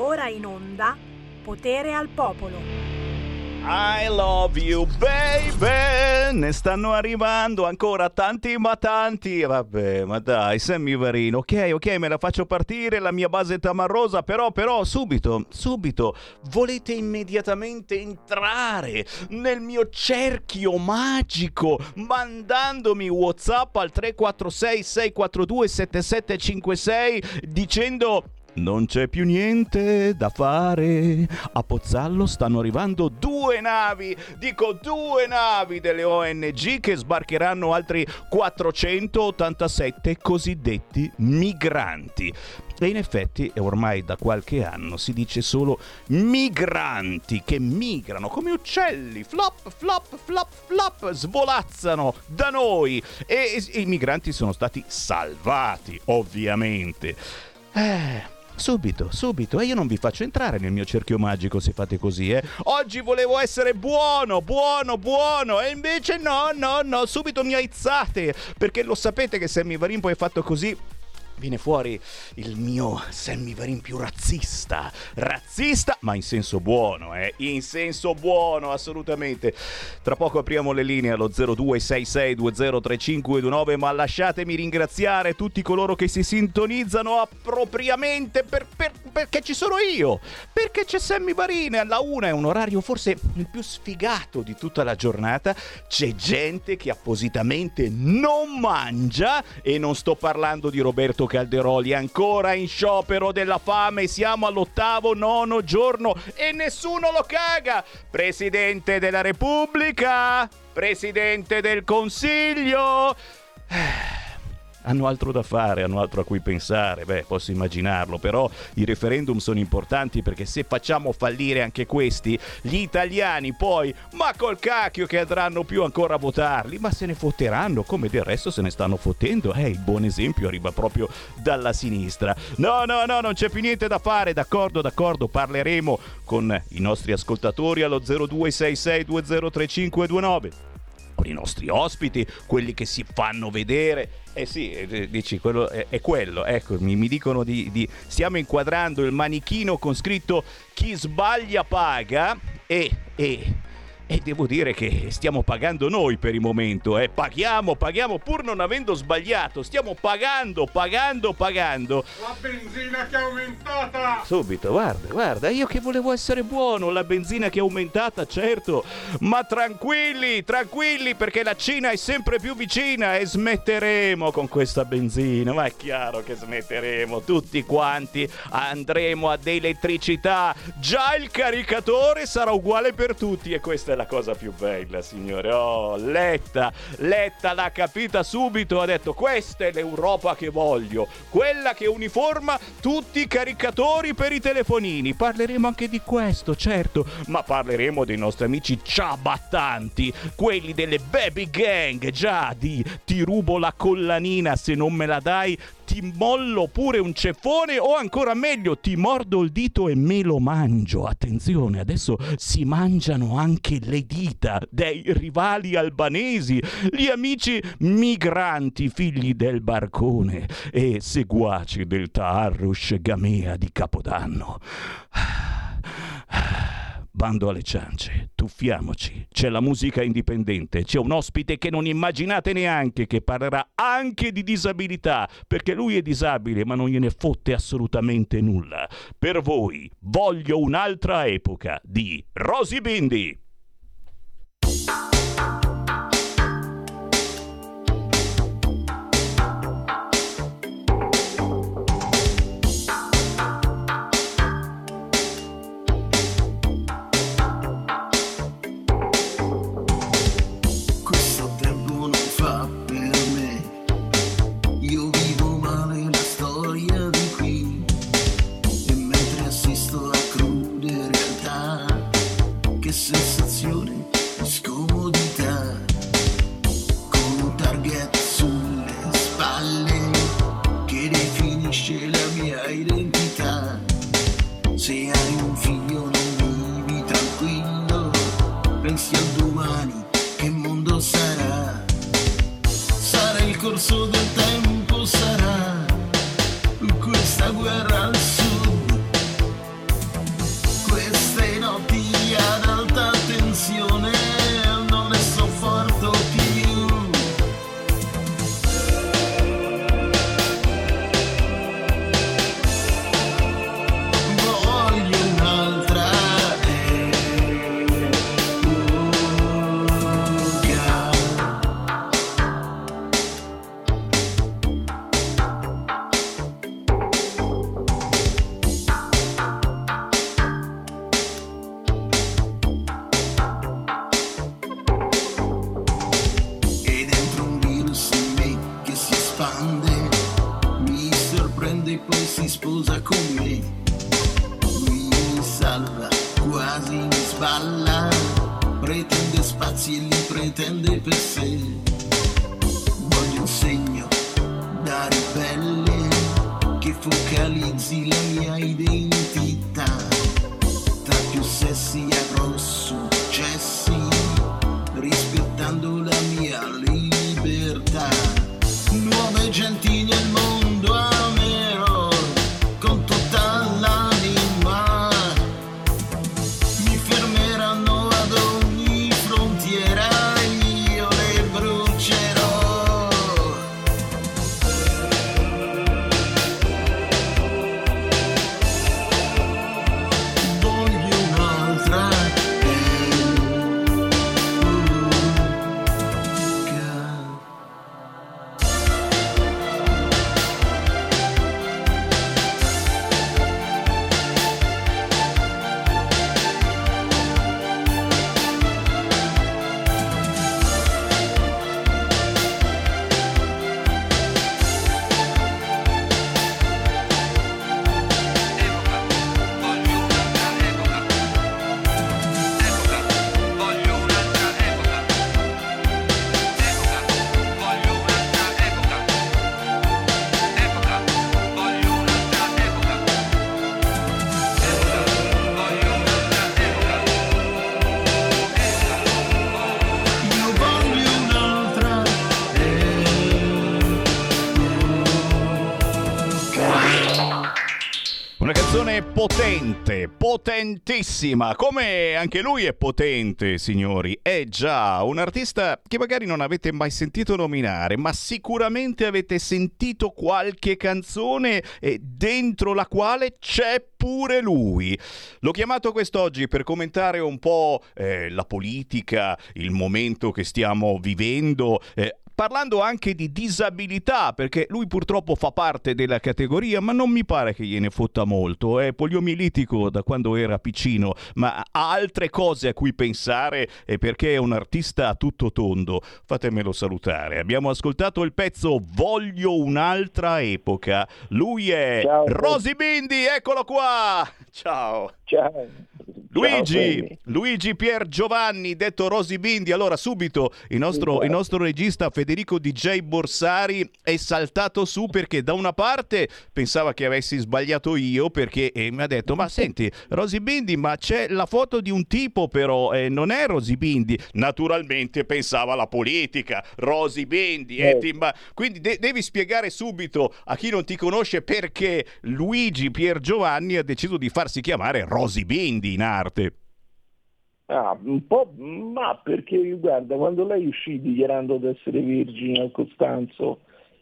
Ora in onda Potere al Popolo. I love you baby. Ne stanno arrivando ancora tanti ma tanti. Vabbè ma dai Sammy Varino. Ok ok me la faccio partire la mia base tamarrosa Però però subito subito Volete immediatamente entrare Nel mio cerchio magico Mandandomi whatsapp al 346 642 7756 Dicendo non c'è più niente da fare. A Pozzallo stanno arrivando due navi, dico due navi delle ONG che sbarcheranno altri 487 cosiddetti migranti. E in effetti ormai da qualche anno si dice solo migranti che migrano come uccelli, flop, flop, flop, flop, svolazzano da noi. E, e i migranti sono stati salvati, ovviamente. Eh, Subito, subito. E io non vi faccio entrare nel mio cerchio magico se fate così, eh. Oggi volevo essere buono, buono, buono. E invece no, no, no. Subito mi aizzate. Perché lo sapete che Sammy Varin poi è fatto così viene fuori il mio Sammy Varin più razzista. Razzista, ma in senso buono, eh? In senso buono, assolutamente. Tra poco apriamo le linee allo 0266203529, ma lasciatemi ringraziare tutti coloro che si sintonizzano appropriamente per, per, perché ci sono io. Perché c'è Sammy Varin alla una, è un orario forse il più sfigato di tutta la giornata. C'è gente che appositamente non mangia e non sto parlando di Roberto Calderoli ancora in sciopero della fame, siamo all'ottavo, nono giorno e nessuno lo caga. Presidente della Repubblica, Presidente del Consiglio. Hanno altro da fare, hanno altro a cui pensare, beh, posso immaginarlo, però i referendum sono importanti perché se facciamo fallire anche questi, gli italiani poi, ma col cacchio che andranno più ancora a votarli, ma se ne fotteranno, come del resto se ne stanno fottendo, eh, il buon esempio arriva proprio dalla sinistra. No, no, no, non c'è più niente da fare, d'accordo, d'accordo, parleremo con i nostri ascoltatori allo 0266203529 con i nostri ospiti, quelli che si fanno vedere. Eh sì, eh, dici, quello è, è quello. Ecco, mi, mi dicono di, di, Stiamo inquadrando il manichino con scritto chi sbaglia paga e... e e devo dire che stiamo pagando noi per il momento, eh. Paghiamo, paghiamo pur non avendo sbagliato. Stiamo pagando, pagando, pagando. La benzina che è aumentata! Subito, guarda, guarda, io che volevo essere buono, la benzina che è aumentata, certo. Ma tranquilli, tranquilli, perché la Cina è sempre più vicina e smetteremo con questa benzina. Ma è chiaro che smetteremo, tutti quanti andremo ad elettricità. Già il caricatore sarà uguale per tutti e questa è la cosa più bella, signore. Oh, Letta, Letta l'ha capita subito, ha detto questa è l'Europa che voglio, quella che uniforma tutti i caricatori per i telefonini. Parleremo anche di questo, certo, ma parleremo dei nostri amici ciabattanti, quelli delle baby gang, già di ti rubo la collanina se non me la dai, ti mollo pure un ceffone o ancora meglio ti mordo il dito e me lo mangio. Attenzione, adesso si mangiano anche le dita dei rivali albanesi, gli amici migranti figli del barcone e seguaci del Taarrush Gamea di Capodanno. Bando alle ciance, tuffiamoci. C'è la musica indipendente, c'è un ospite che non immaginate neanche che parlerà anche di disabilità, perché lui è disabile ma non gliene fotte assolutamente nulla. Per voi voglio un'altra epoca di Rosy Bindi. Una canzone potente, potentissima, come anche lui è potente, signori. È già un artista che magari non avete mai sentito nominare, ma sicuramente avete sentito qualche canzone dentro la quale c'è pure lui. L'ho chiamato quest'oggi per commentare un po' eh, la politica, il momento che stiamo vivendo. eh, Parlando anche di disabilità, perché lui purtroppo fa parte della categoria, ma non mi pare che gliene fotta molto. È poliomielitico da quando era piccino, ma ha altre cose a cui pensare e perché è un artista a tutto tondo. Fatemelo salutare. Abbiamo ascoltato il pezzo Voglio un'altra epoca. Lui è Ciao. Rosy Bindi, eccolo qua! Ciao! Ciao. Luigi, Luigi Pier Giovanni, detto Rosy Bindi. Allora, subito il nostro, il nostro regista Federico DJ Borsari è saltato su perché da una parte pensava che avessi sbagliato io perché e mi ha detto ma senti Rosy Bindi ma c'è la foto di un tipo però eh, non è Rosy Bindi naturalmente pensava alla politica Rosy Bindi eh, Eh. ti- ma- quindi de- devi spiegare subito a chi non ti conosce perché Luigi Pier Giovanni ha deciso di farsi chiamare Rosy Bindi in arte Ah, un po', ma perché guarda, quando lei uscì dichiarando di essere vergine a Costanzo,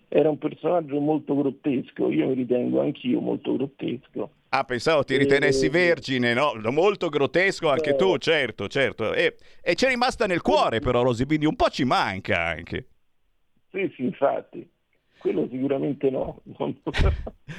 era un personaggio molto grottesco, io mi ritengo anch'io molto grottesco. Ah, pensavo ti Eh, ritenessi vergine, no? Molto grottesco anche Eh. tu, certo, certo. E, e c'è rimasta nel cuore però Rosy Bindi, un po' ci manca anche. Sì, sì, infatti, quello sicuramente no.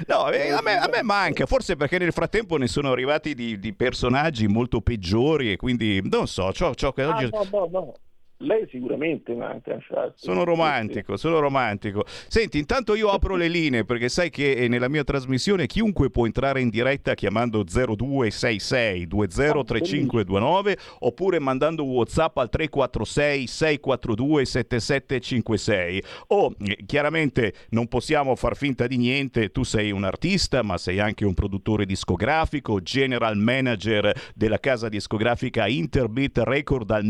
No, eh, a, me, a me manca, forse perché nel frattempo ne sono arrivati di, di personaggi molto peggiori e quindi non so, ciò, ciò che Ah, oggi... no, no, no. Lei sicuramente manca, infatti. Sono romantico, sono romantico. Senti, intanto io apro le linee perché sai che eh, nella mia trasmissione chiunque può entrare in diretta chiamando 0266 203529 oppure mandando WhatsApp al 346 642 7756. O eh, chiaramente non possiamo far finta di niente, tu sei un artista, ma sei anche un produttore discografico, general manager della casa discografica Interbeat Record dal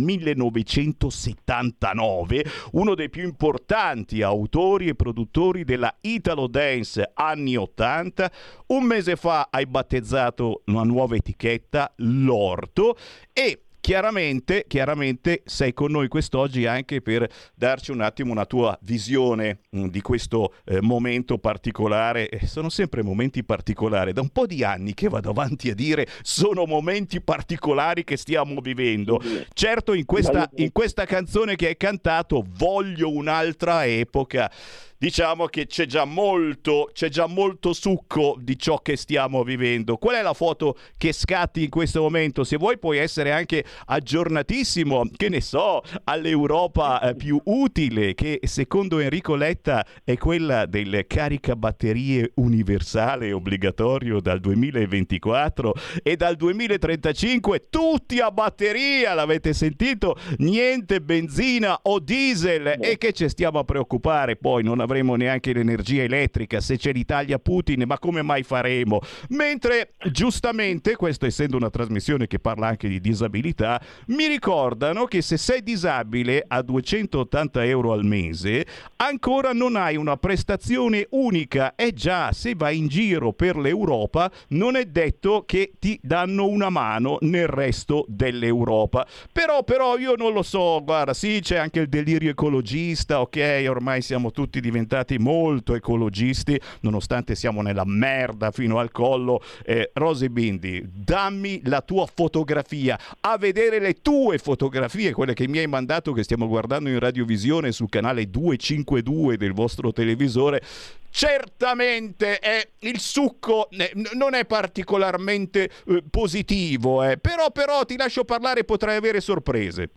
1979, uno dei più importanti autori e produttori della Italo Dance anni 80. Un mese fa hai battezzato una nuova etichetta, l'Orto, e Chiaramente, chiaramente sei con noi quest'oggi anche per darci un attimo una tua visione mh, di questo eh, momento particolare. Eh, sono sempre momenti particolari, da un po' di anni che vado avanti a dire sono momenti particolari che stiamo vivendo. Certo in questa, in questa canzone che hai cantato voglio un'altra epoca. Diciamo che c'è già molto, c'è già molto succo di ciò che stiamo vivendo. Qual è la foto che scatti in questo momento? Se vuoi puoi essere anche aggiornatissimo, che ne so, all'Europa eh, più utile, che secondo Enrico Letta è quella del caricabatterie universale obbligatorio dal 2024 e dal 2035 tutti a batteria, l'avete sentito? Niente benzina o diesel e che ci stiamo a preoccupare poi non avremo neanche l'energia elettrica se c'è l'Italia Putin, ma come mai faremo? Mentre giustamente, questo essendo una trasmissione che parla anche di disabilità, mi ricordano che se sei disabile a 280 euro al mese, ancora non hai una prestazione unica. E già, se vai in giro per l'Europa, non è detto che ti danno una mano nel resto dell'Europa. Però, però, io non lo so, guarda, sì, c'è anche il delirio ecologista, ok, ormai siamo tutti diventati molto ecologisti, nonostante siamo nella merda fino al collo. Eh, Rosy Bindi, dammi la tua fotografia, a vedere le tue fotografie, quelle che mi hai mandato, che stiamo guardando in radiovisione sul canale 252 del vostro televisore. Certamente è il succo eh, non è particolarmente eh, positivo, eh, però, però ti lascio parlare, potrai avere sorprese.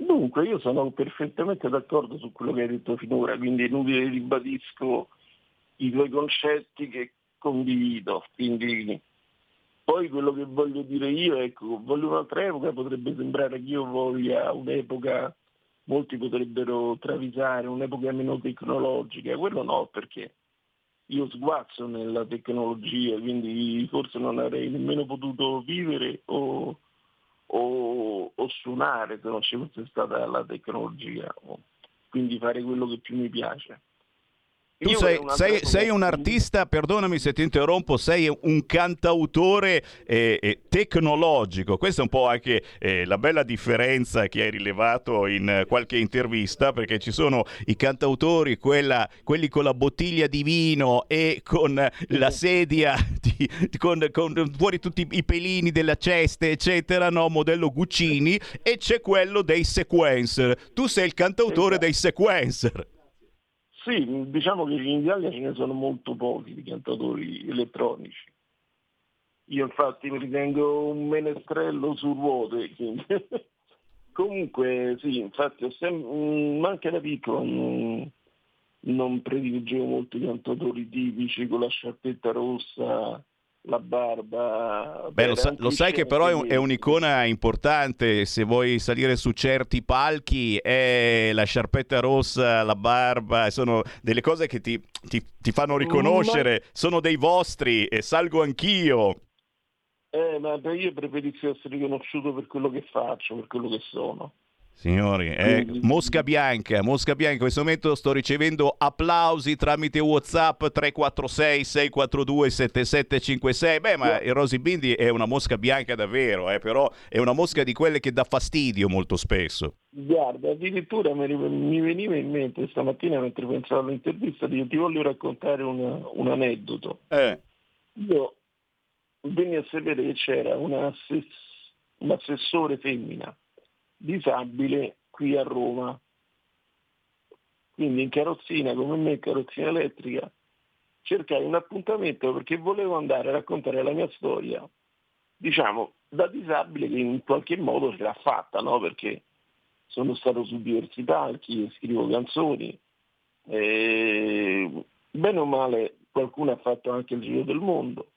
Dunque, io sono perfettamente d'accordo su quello che hai detto finora, quindi inutile ribadisco i tuoi concetti che condivido. Quindi, poi quello che voglio dire io, ecco, voglio un'altra epoca, potrebbe sembrare che io voglia un'epoca, molti potrebbero travisare, un'epoca meno tecnologica, quello no, perché io sguazzo nella tecnologia, quindi forse non avrei nemmeno potuto vivere o o, o suonare se non ci fosse stata la tecnologia, quindi fare quello che più mi piace. Tu sei, sei- sei un artista, perdonami se ti interrompo, sei un cantautore eh, eh, tecnologico. Questa è un po' anche eh, la bella differenza che hai rilevato in eh, qualche intervista, perché ci sono i cantautori, quella- quelli con la bottiglia di vino e con la sedia, di- con, con fuori tutti i pelini della ceste, eccetera, no? modello Guccini, e c'è quello dei sequencer. Tu sei il cantautore Esatto. dei sequencer. Sì, diciamo che in Italia ce ne sono molto pochi di cantatori elettronici. Io infatti mi ritengo un menestrello su ruote. quindi- Comunque sì, infatti ho sem- ma anche da piccolo non, non prediligevo molto i cantatori tipici con la sciarpetta rossa, la barba. Beh, lo, sa- lo sai che però è, un- è un'icona importante, se vuoi salire su certi palchi, è la sciarpetta rossa, la barba, sono delle cose che ti, ti- ti fanno riconoscere, sono dei vostri e salgo anch'io. Eh, ma io preferisco essere riconosciuto per quello che faccio, per quello che sono. Signori, Quindi- Mosca Bianca, Mosca Bianca, in questo momento sto ricevendo applausi tramite Whatsapp 346 642 7756. Beh, ma il Rosy Bindi è una mosca bianca davvero, eh, però è una mosca di quelle che dà fastidio molto spesso. Guarda, addirittura mi, veniva in mente stamattina mentre pensavo all'intervista, dico, ti voglio raccontare un, un aneddoto. Eh. Io venni a sapere che c'era un assessore femmina disabile qui a Roma, quindi in carrozzina come me, in carrozzina elettrica, cercai un appuntamento perché volevo andare a raccontare la mia storia, diciamo, da disabile che in qualche modo ce l'ha fatta, no? Perché sono stato su diversi palchi, scrivo canzoni, e bene o male qualcuno ha fatto anche il giro del mondo,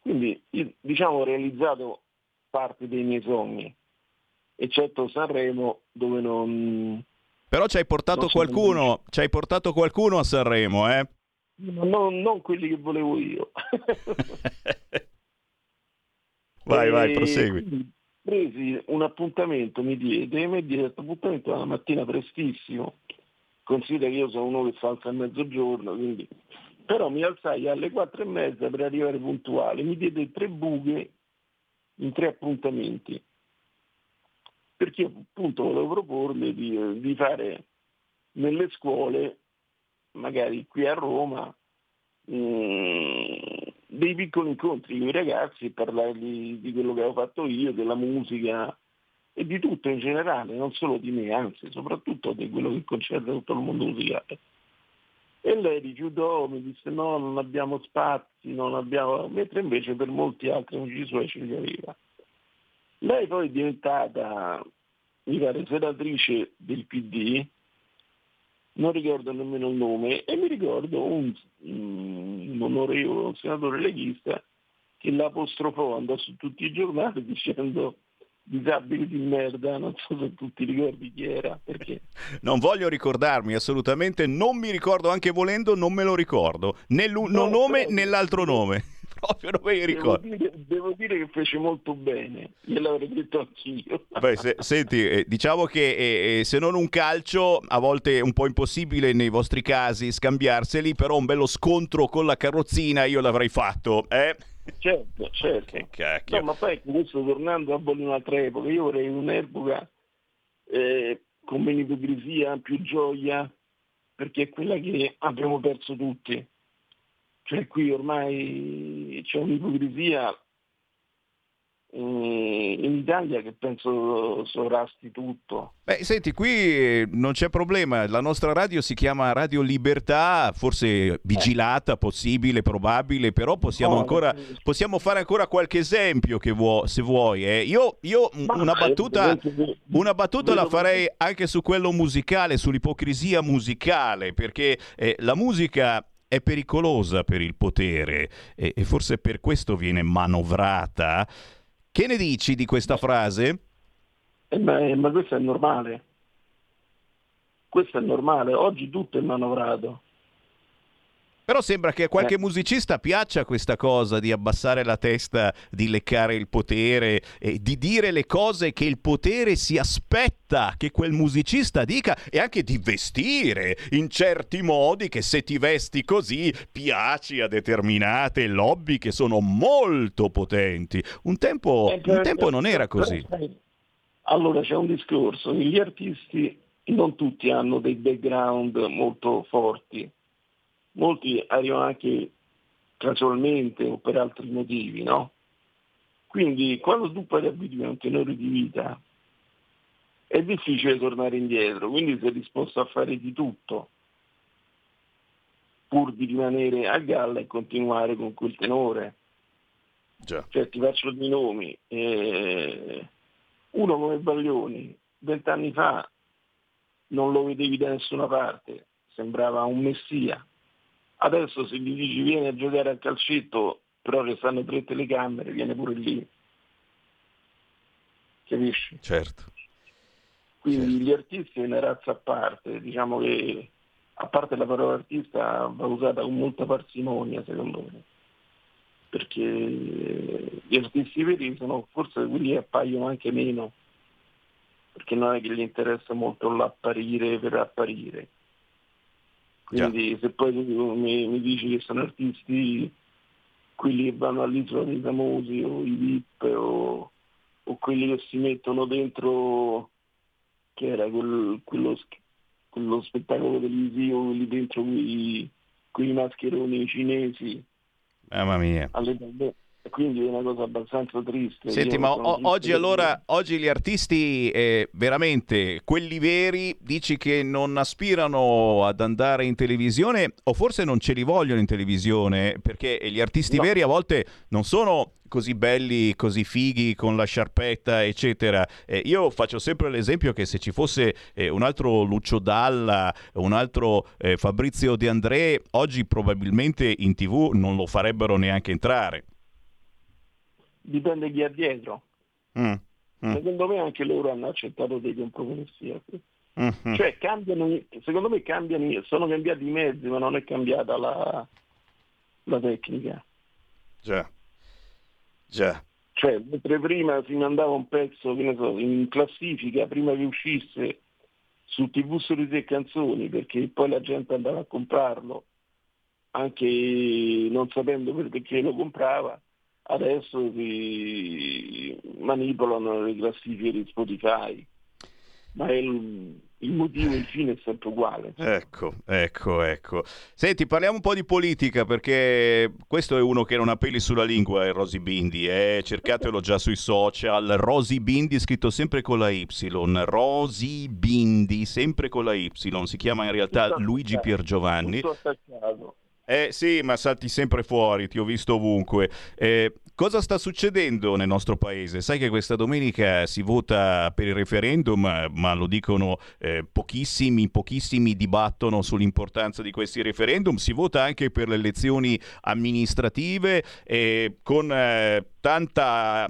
quindi diciamo ho realizzato parte dei miei sogni, eccetto Sanremo dove non, Però ci hai portato qualcuno, ci hai portato qualcuno a Sanremo, eh? non, non quelli che volevo io. vai, vai, prosegui. Presi un appuntamento, mi diede, mi diede questo appuntamento la mattina prestissimo. Considera che io sono uno che salta a mezzogiorno, quindi... però mi alzai alle quattro e mezza per arrivare puntuale. Mi diede tre buche in tre appuntamenti. Perché appunto volevo proporle di, di fare nelle scuole, magari qui a Roma, mm, dei piccoli incontri con i ragazzi e parlargli di quello che avevo fatto io, della musica e di tutto in generale, non solo di me, anzi soprattutto di quello che concerne tutto il mondo musicale. E lei rifiutò, mi disse no, non abbiamo spazi, non abbiamo... mentre invece per molti altri amici suoi ce li aveva. Lei poi è diventata, mi pare, senatrice del PD, non ricordo nemmeno il nome, e mi ricordo un, un onorevole, un senatore leghista che l'apostrofò, andò su tutti i giornali dicendo disabili di merda, non so se tu ti ricordi chi era, perché Non voglio ricordarmi assolutamente, non mi ricordo anche volendo, non me lo ricordo. Né l'uno No, nome però- né l'altro nome. Proprio non me li devo ricordo. dire, devo dire che fece molto bene, gliel'avrei detto anch'io. Beh, se- senti, eh, diciamo che eh, eh, se non un calcio, a volte è un po' impossibile nei vostri casi scambiarseli, però un bello scontro con la carrozzina io l'avrei fatto, eh? Certo, certo. Che cacchio. No, ma poi questo tornando a voglio un'altra epoca, io vorrei un'epoca eh, con meno ipocrisia, più gioia, perché è quella che abbiamo perso tutti. Cioè qui ormai c'è un'ipocrisia eh, in Italia che penso sovrasti tutto. Beh, senti, qui eh, non c'è problema, la nostra radio si chiama Radio Libertà, forse vigilata, possibile, probabile, però possiamo No, ancora non- possiamo fare ancora qualche esempio che vuo- se vuoi. eh. Io, io una eh, battuta, una battuta la farei anche su quello musicale, sull'ipocrisia musicale, perché eh, la musica è pericolosa per il potere e, e forse per questo viene manovrata. Che ne dici di questa frase? Eh, ma, eh, ma questo è normale. Questo è normale, oggi tutto è manovrato. Però sembra che a qualche Eh. musicista piaccia questa cosa di abbassare la testa, di leccare il potere e di dire le cose che il potere si aspetta che quel musicista dica e anche di vestire in certi modi che se ti vesti così piaci a determinate lobby che sono molto potenti. Un tempo, Eh, un per- tempo non era però, così. sai, Allora c'è un discorso, gli artisti non tutti hanno dei background molto forti, molti arrivano anche casualmente o per altri motivi, no? Quindi quando tu poi ti abitui a un tenore di vita è difficile tornare indietro, quindi sei disposto a fare di tutto pur di rimanere a galla e continuare con quel tenore Già. cioè ti faccio dei nomi, eh, uno come Baglioni, vent'anni fa non lo vedevi da nessuna parte, sembrava un messia. Adesso se gli dici vieni a giocare a calcetto, però che stanno tre telecamere, viene pure lì. Capisci? Certo. Quindi Certo. gli artisti è una razza a parte, diciamo che a parte la parola artista va usata con molta parsimonia secondo me, perché gli artisti veri sono forse quelli che appaiono anche meno, perché non è che gli interessa molto l'apparire per apparire. Quindi se poi mi, mi dici che sono artisti quelli che vanno all'isola dei famosi o i VIP o, o quelli che si mettono dentro che era quel- quello, quello spettacolo televisivo, quelli dentro quei, quei mascheroni cinesi. Mamma mia. alle e quindi è una cosa abbastanza triste. Senti, ma o- oggi allora, oggi gli artisti eh, veramente, quelli veri, dici che non aspirano ad andare in televisione o forse non ce li vogliono in televisione perché gli artisti No. veri a volte non sono così belli, così fighi con la sciarpetta, eccetera. Eh, io faccio sempre l'esempio che se ci fosse eh, un altro Lucio Dalla, un altro eh, Fabrizio De André, oggi probabilmente in tv non lo farebbero neanche entrare. Dipende chi ha dietro. Mm, mm, Secondo me anche loro hanno accettato dei compromessi. ecco. mm, mm. Cioè cambiano, secondo me cambiano, sono cambiati i mezzi, ma non è cambiata la, la tecnica. Già. Già. Cioè, mentre prima si mandava un pezzo, che ne so, in classifica, prima che uscisse su TV Sorrisi e Canzoni, perché poi la gente andava a comprarlo, anche non sapendo perché lo comprava, adesso si manipolano le classifiche di Spotify. Ma il- il motivo, il fine è sempre uguale. Ecco, ecco, ecco. Senti, parliamo un po' di politica perché questo è uno che non ha peli sulla lingua, è Rosy Bindi, eh? cercatelo già sui social, Rosy Bindi scritto sempre con la Y, Rosy Bindi sempre con la Y, si chiama in realtà Tutto Luigi Piergiovanni. Tutto attaccato. Eh sì, ma salti sempre fuori, ti ho visto ovunque. Eh, cosa sta succedendo nel nostro paese? Sai che questa domenica si vota per il referendum, ma lo dicono eh, pochissimi, pochissimi dibattono sull'importanza di questi referendum. Si vota anche per le elezioni amministrative eh, con eh, tanta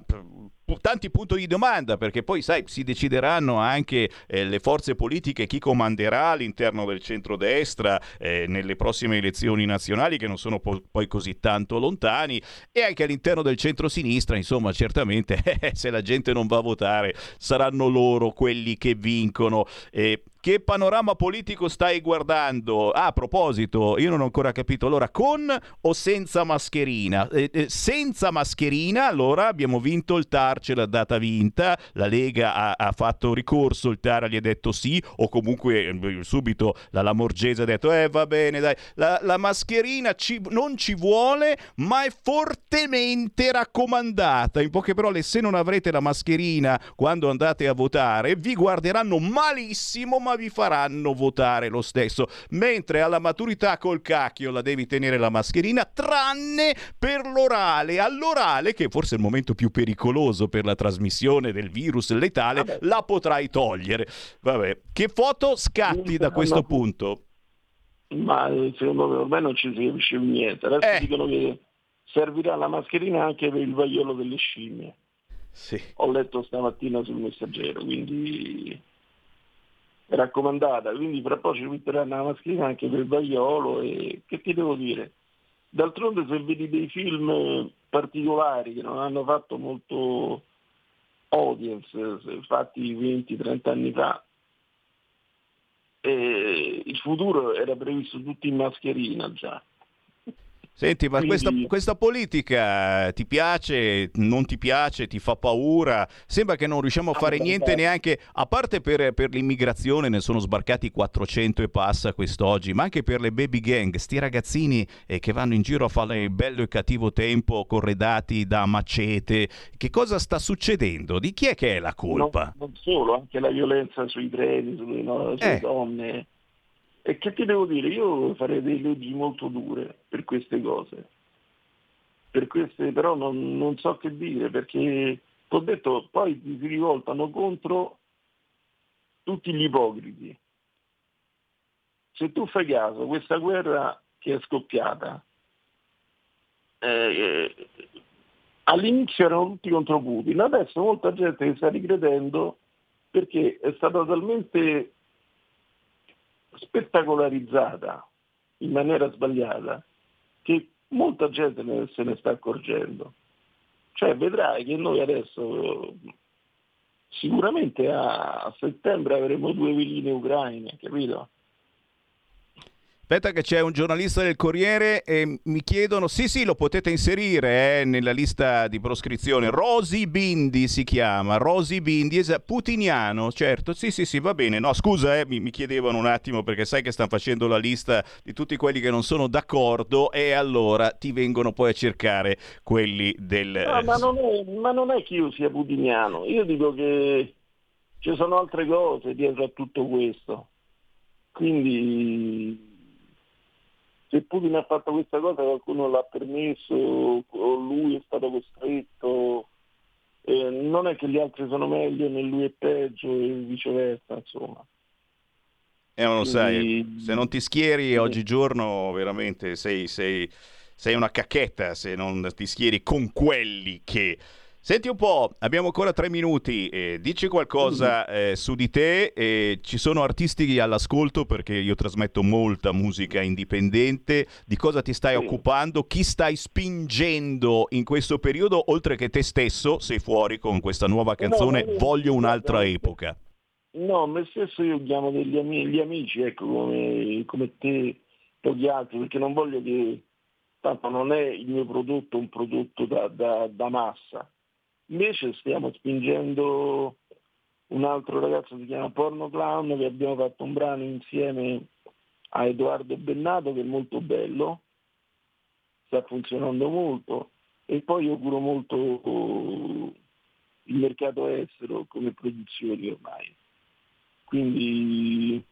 tanti punti di domanda perché poi sai si decideranno anche eh, le forze politiche chi comanderà all'interno del centrodestra eh, nelle prossime elezioni nazionali che non sono po- poi così tanto lontani e anche all'interno del centrosinistra insomma certamente eh, se la gente non va a votare saranno loro quelli che vincono. Eh, che panorama politico stai guardando? Ah, a proposito, io non ho ancora capito. Allora, con o senza mascherina? Eh, eh, senza mascherina, allora abbiamo vinto il TAR, ce l'ha data vinta. La Lega ha, ha fatto ricorso, il TAR gli ha detto sì, o comunque eh, subito la Lamorgese ha detto, eh va bene, dai, la, la mascherina ci, non ci vuole, ma è fortemente raccomandata. In poche parole, se non avrete la mascherina quando andate a votare, vi guarderanno malissimo, ma vi faranno votare lo stesso. Mentre alla maturità col cacchio la devi tenere la mascherina, tranne per l'orale. All'orale, che forse è il momento più pericoloso per la trasmissione del virus letale, Vabbè. la potrai togliere. Vabbè, che foto scatti da questo punto? Ma secondo me ormai non ci si capisce niente. Adesso Eh. dicono che servirà la mascherina anche per il vaiolo delle scimmie. Sì. Ho letto stamattina sul messaggero, quindi raccomandata. Quindi fra poco ci metteranno la mascherina anche per vaiolo e che ti devo dire? D'altronde se vedi dei film particolari che non hanno fatto molto audience, se fatti 20-30 anni fa, eh, il futuro era previsto tutto in mascherina già. Senti, ma Quindi- questa, questa politica ti piace, non ti piace, ti fa paura? Sembra che non riusciamo a Ah, fare niente neanche, a parte per, per l'immigrazione, ne sono sbarcati 400 e passa quest'oggi, ma anche per le baby gang, sti ragazzini eh, che vanno in giro a fare il bello e cattivo tempo, corredati da macete. Che cosa sta succedendo? Di chi è che è la colpa? Non, non solo, anche la violenza sui treni, sulle, no, sulle Eh. donne. E che ti devo dire? Io farei delle leggi molto dure per queste cose. Per queste però non, non so che dire, perché ho detto, poi si rivoltano contro tutti gli ipocriti. Se tu fai caso, questa guerra che è scoppiata, eh, all'inizio erano tutti contro Putin, adesso molta gente che sta ricredendo perché è stata talmente spettacolarizzata in maniera sbagliata che molta gente ne- se ne sta accorgendo. Cioè vedrai che noi adesso sicuramente a, settembre avremo due veline ucraine, capito? Aspetta che c'è un giornalista del Corriere e mi chiedono, sì sì lo potete inserire eh, nella lista di proscrizione, Rosy Bindi si chiama, Rosy Bindi, es- putiniano, certo, sì sì sì va bene, no scusa eh, mi, mi chiedevano un attimo perché sai che stanno facendo la lista di tutti quelli che non sono d'accordo e allora ti vengono poi a cercare quelli del... No, ma, non è, ma non è che io sia putiniano, io dico che ci sono altre cose dietro a tutto questo. Quindi se Putin ha fatto questa cosa qualcuno l'ha permesso o lui è stato costretto, eh, non è che gli altri sono meglio né lui è peggio e viceversa, insomma. Eh, ma lo sai, se non ti schieri Sì. oggigiorno veramente sei, sei- sei una cacchetta se non ti schieri con quelli che... Senti un po', abbiamo ancora tre minuti, eh, dici qualcosa eh, su di te, eh, ci sono artisti all'ascolto perché io trasmetto molta musica indipendente, di cosa ti stai Sì. occupando, chi stai spingendo in questo periodo, oltre che te stesso, sei fuori con questa nuova canzone io- Voglio un'altra epoca. No, me stesso io chiamo degli ami- gli amici, ecco, come, come te, pochi altri, perché non voglio che, tanto non è il mio prodotto un prodotto da, da- da massa. Invece stiamo spingendo un altro ragazzo si chiama Porno Clown che abbiamo fatto un brano insieme a Edoardo Bennato che è molto bello, sta funzionando molto e poi io curo molto eh, il mercato estero come produzioni ormai. Quindi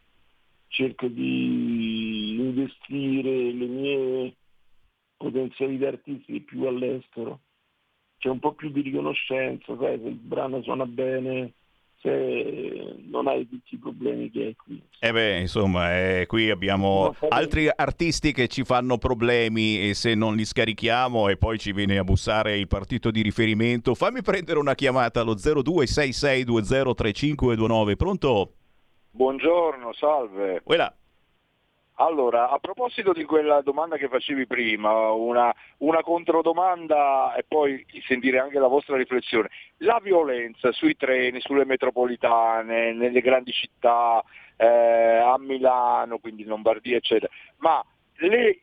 cerco di investire le mie potenzialità artistiche più all'estero. C'è un po' più di riconoscenza, sai, se il brano suona bene, se non hai tutti i problemi che hai qui. E beh, insomma, eh, qui abbiamo altri artisti che ci fanno problemi e se non li scarichiamo e poi ci viene a bussare il partito di riferimento, fammi prendere una chiamata allo 0266203529. Pronto? Buongiorno, salve. Quella. Allora, a proposito di quella domanda che facevi prima, una, una controdomanda e poi sentire anche la vostra riflessione. La violenza sui treni, sulle metropolitane, nelle grandi città, eh, a Milano, quindi in Lombardia, eccetera, ma le-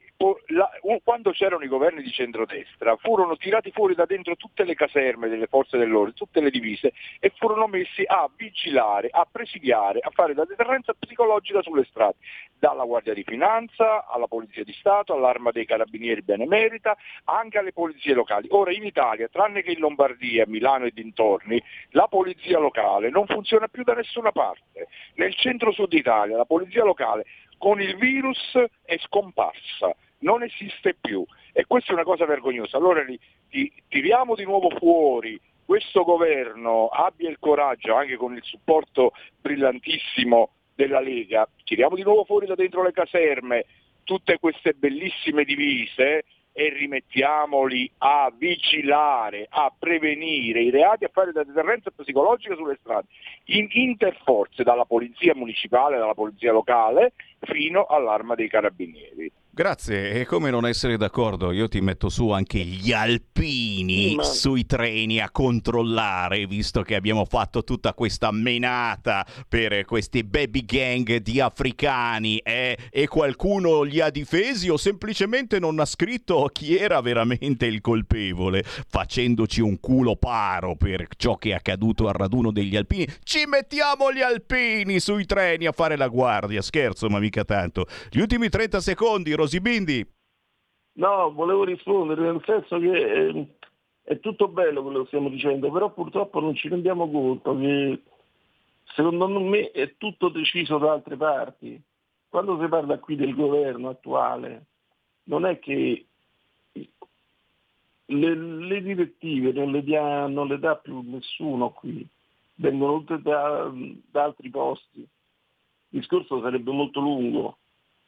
quando c'erano i governi di centrodestra furono tirati fuori da dentro tutte le caserme delle forze dell'ordine, tutte le divise e furono messi a vigilare, a presidiare, a fare la deterrenza psicologica sulle strade, dalla Guardia di Finanza alla Polizia di Stato, all'Arma dei Carabinieri Benemerita, anche alle polizie locali. Ora in Italia, tranne che in Lombardia, Milano e dintorni, la polizia locale non funziona più da nessuna parte. Nel centro-sud Italia la polizia locale con il virus è scomparsa, non esiste più e questa è una cosa vergognosa. Allora li- ti- tiriamo di nuovo fuori questo governo abbia il coraggio, anche con il supporto brillantissimo della Lega, tiriamo di nuovo fuori da dentro le caserme tutte queste bellissime divise e rimettiamoli a vigilare, a prevenire i reati, a fare da deterrenza psicologica sulle strade, in interforze dalla polizia municipale, dalla polizia locale, fino all'arma dei carabinieri. Grazie, e come non essere d'accordo? Io ti metto su anche gli alpini ma- sui treni a controllare, visto che abbiamo fatto tutta questa menata per questi baby gang di africani eh? e qualcuno li ha difesi o semplicemente non ha scritto chi era veramente il colpevole, facendoci un culo paro per ciò che è accaduto al raduno degli alpini. Ci mettiamo gli alpini sui treni a fare la guardia, scherzo, ma mica tanto. Gli ultimi 30 secondi, Rosy Bindi. No, volevo rispondere nel senso che eh, è tutto bello quello che stiamo dicendo, però purtroppo non ci rendiamo conto che secondo me è tutto deciso da altre parti. Quando si parla qui del governo attuale, non è che le, le direttive non le, dia- non le dà più nessuno qui, vengono tutte da, da altri posti. Il discorso sarebbe molto lungo,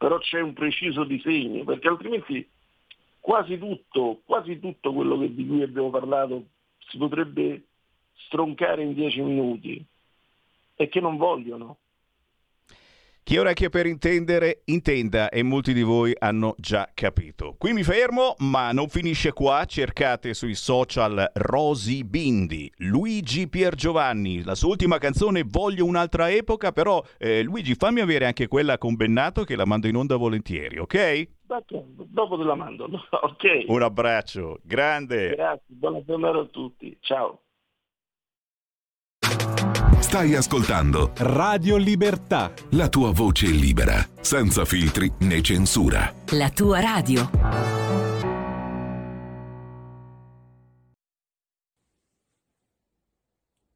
però c'è un preciso disegno, perché altrimenti quasi tutto, quasi tutto quello che- di cui abbiamo parlato si potrebbe stroncare in dieci minuti e che non vogliono. Chi orecchie per intendere, intenda e molti di voi hanno già capito. Qui mi fermo, ma non finisce qua. Cercate sui social Rosy Bindi, Luigi Piergiovanni, la sua ultima canzone Voglio un'altra epoca, però eh, Luigi fammi avere anche quella con Bennato che la mando in onda volentieri, ok? D'accordo, dopo te la mando. ok, Un abbraccio, grande. grazie, buona giornata a tutti. Ciao. Stai ascoltando Radio Libertà. la tua voce libera, senza filtri né censura. La tua radio.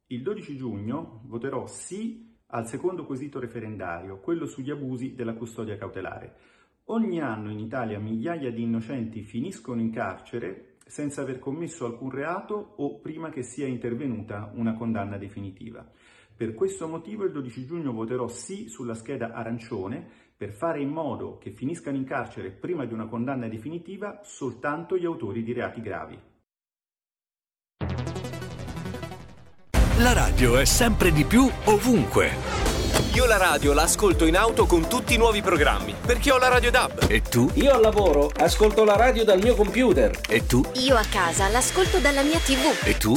Il 12 giugno voterò sì al secondo quesito referendario, quello sugli abusi della custodia cautelare. Ogni anno in Italia migliaia di innocenti finiscono in carcere senza aver commesso alcun reato o prima che sia intervenuta una condanna definitiva. Per questo motivo il 12 giugno voterò sì sulla scheda arancione per fare in modo che finiscano in carcere prima di una condanna definitiva soltanto gli autori di reati gravi. La radio è sempre di più ovunque. Io la radio la ascolto in auto con tutti i nuovi programmi, perché ho la radio DAB. E tu? Io al lavoro ascolto la radio dal mio computer. E tu? Io a casa l'ascolto dalla mia TV. E tu?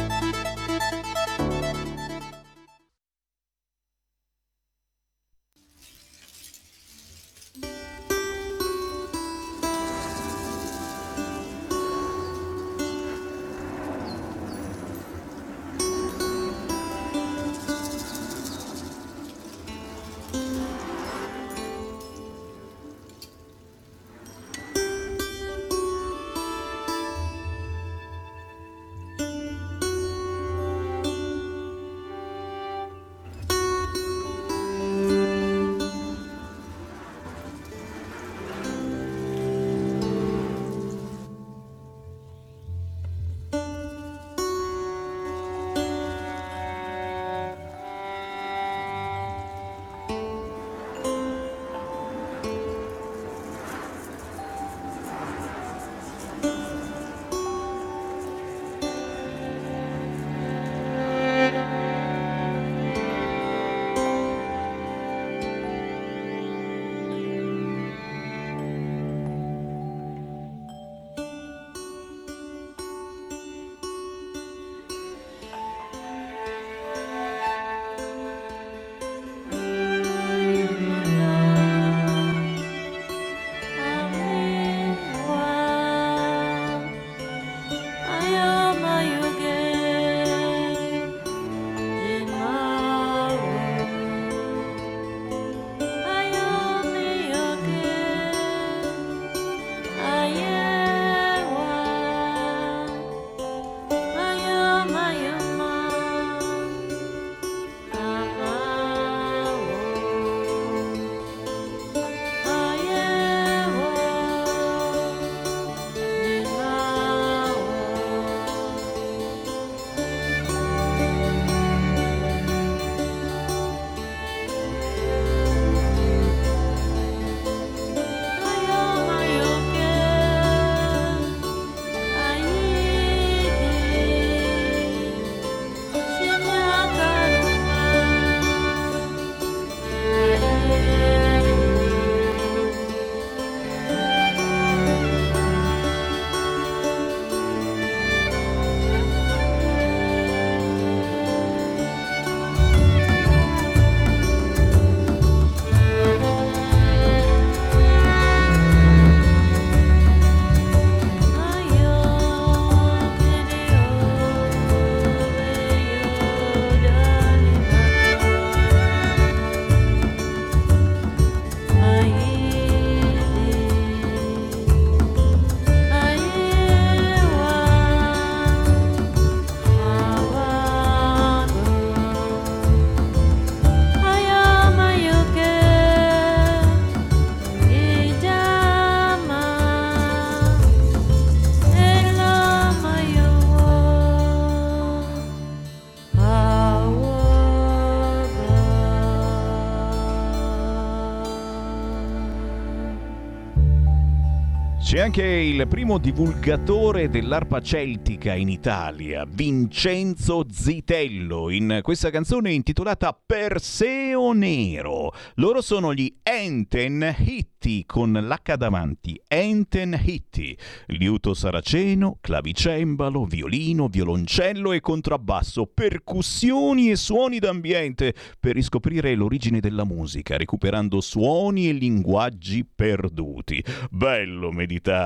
Anche il primo divulgatore dell'arpa celtica in Italia, Vincenzo Zitello, in questa canzone intitolata Perseo Nero. Loro sono gli Enten Hitti con l'H davanti, Enten Hitti, liuto saraceno, clavicembalo, violino, violoncello e contrabbasso, percussioni e suoni d'ambiente per riscoprire l'origine della musica, recuperando suoni e linguaggi perduti. Bello meditare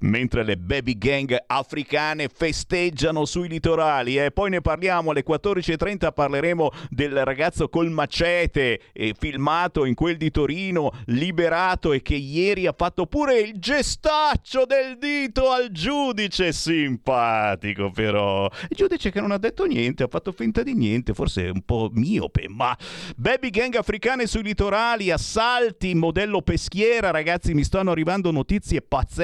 mentre le baby gang africane festeggiano sui litorali. E poi ne parliamo alle 14.30 parleremo del ragazzo col macete eh, filmato in quel di Torino liberato e che ieri ha fatto pure il gestaccio del dito al giudice simpatico però. Il giudice che non ha detto niente ha fatto finta di niente forse un po' miope ma baby gang africane sui litorali assalti modello peschiera ragazzi mi stanno arrivando notizie pazzesche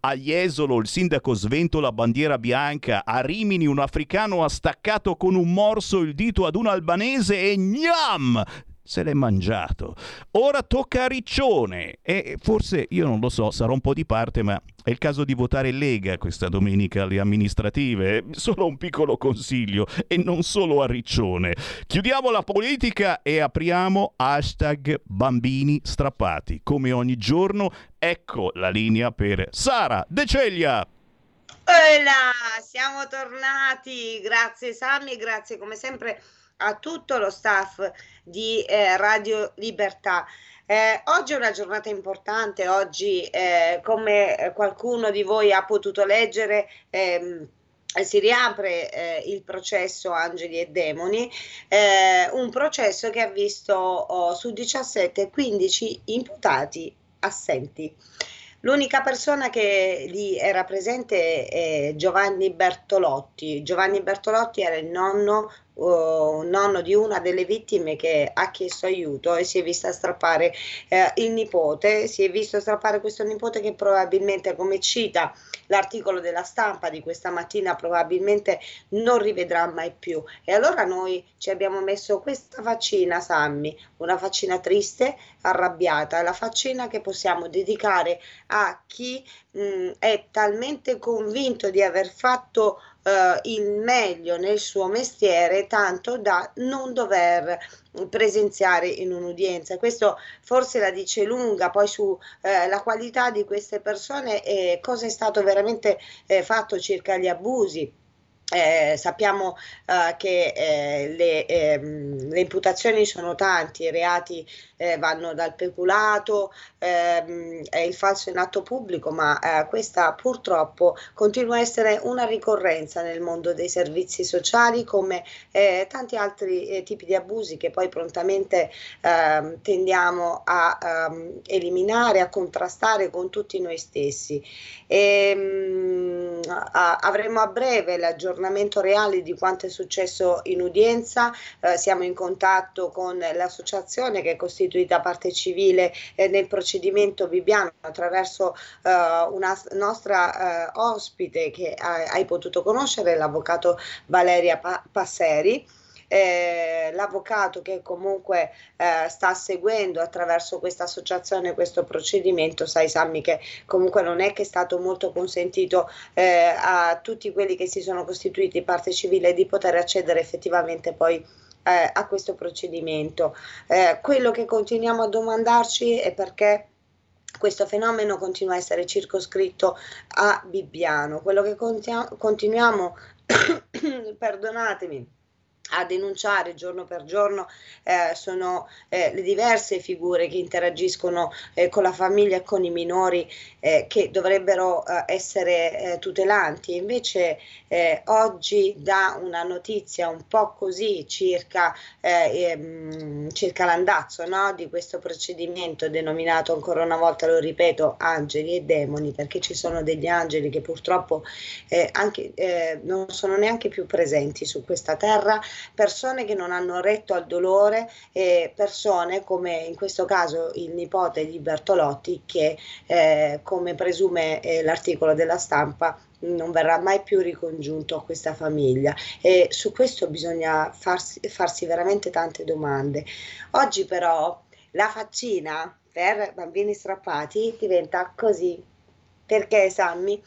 a Jesolo il sindaco sventola bandiera bianca, a Rimini un africano ha staccato con un morso il dito ad un albanese e gnam! Se l'è mangiato. Ora tocca a Riccione e forse, io non lo so, sarò un po' di parte, ma è il caso di votare Lega questa domenica alle amministrative. Solo un piccolo consiglio e non solo a Riccione. Chiudiamo la politica e apriamo hashtag bambini strappati. Come ogni giorno, ecco la linea per Sara De Ceglia. Hola, siamo tornati. Grazie Sammy, grazie come sempre a tutto lo staff di eh, Radio Libertà. Eh, oggi è una giornata importante, oggi eh, come qualcuno di voi ha potuto leggere ehm, si riapre eh, il processo Angeli e Demoni, eh, un processo che ha visto oh, su 17 15 imputati assenti. L'unica persona che lì era presente è Giovanni Bertolotti. Giovanni Bertolotti era il nonno, uh, nonno di una delle vittime che ha chiesto aiuto e si è vista strappare eh, il nipote. Si è visto strappare questo nipote che probabilmente, come cita l'articolo della stampa di questa mattina, probabilmente non rivedrà mai più. E allora noi ci abbiamo messo questa faccina, Sammy, una faccina triste, arrabbiata, la faccina che possiamo dedicare a chi mh, è talmente convinto di aver fatto uh, il meglio nel suo mestiere tanto da non dover presenziare in un'udienza. Questo forse la dice lunga poi sulla eh, qualità di queste persone e cosa è stato veramente eh, fatto circa gli abusi. Eh, sappiamo eh, che eh, le, ehm, le, imputazioni sono tanti, i reati eh, vanno dal peculato ehm, il falso in atto pubblico, ma eh, questa purtroppo continua a essere una ricorrenza nel mondo dei servizi sociali come eh, tanti altri tipi di abusi che poi prontamente ehm, tendiamo a ehm, eliminare, a contrastare con tutti noi stessi. E, ehm, mh, a, avremo a breve l'aggiornamento aggiornamento reale di quanto è successo in udienza, eh, siamo in contatto con l'associazione che è costituita parte civile eh, nel procedimento Bibbiano attraverso eh, una nostra eh, ospite che hai potuto conoscere, l'avvocato Valeria pa- Passeri. Eh, l'avvocato che comunque eh, sta seguendo attraverso questa associazione questo procedimento, sai Sammy che comunque non è che è stato molto consentito eh, a tutti quelli che si sono costituiti parte civile di poter accedere effettivamente poi eh, a questo procedimento. Eh, quello che continuiamo a domandarci è perché questo fenomeno continua a essere circoscritto a Bibbiano. Quello che continuiamo, perdonatemi, a denunciare giorno per giorno eh, sono eh, le diverse figure che interagiscono eh, con la famiglia e con i minori eh, che dovrebbero eh, essere eh, tutelanti. Invece oggi dà una notizia un po' così circa, ehm, circa l'andazzo no? di questo procedimento denominato ancora una volta, lo ripeto, angeli e demoni, perché ci sono degli angeli che purtroppo anche, non sono neanche più presenti su questa terra persone che non hanno retto al dolore e persone come in questo caso il nipote di Bertolotti che eh, come presume eh, l'articolo della stampa non verrà mai più ricongiunto a questa famiglia. E su questo bisogna farsi, farsi veramente tante domande. Oggi però la faccina per bambini strappati diventa così. Perché Sammy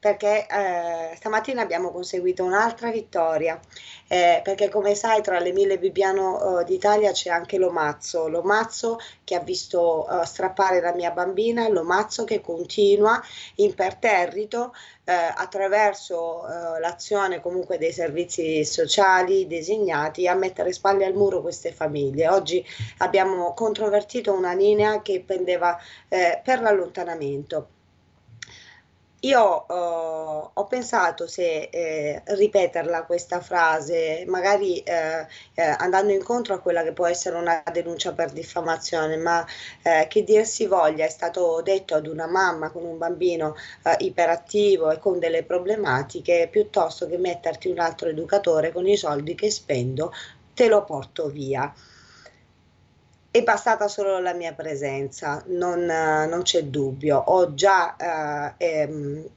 perché eh, stamattina abbiamo conseguito un'altra vittoria, eh, perché come sai tra le mille Bibbiano eh, d'Italia c'è anche l'Omazzo, l'Omazzo che ha visto eh, strappare la mia bambina, l'Omazzo che continua imperterrito eh, attraverso eh, l'azione comunque dei servizi sociali designati a mettere spalle al muro queste famiglie. Oggi abbiamo controvertito una linea che pendeva per l'allontanamento io uh, ho pensato se eh, ripeterla questa frase, magari eh, eh, andando incontro a quella che può essere una denuncia per diffamazione, ma eh, che dir si voglia, è stato detto ad una mamma con un bambino eh, iperattivo e con delle problematiche, piuttosto che metterti un altro educatore con i soldi che spendo, te lo porto via è bastata solo la mia presenza, non, non c'è dubbio. Ho già eh, ehm,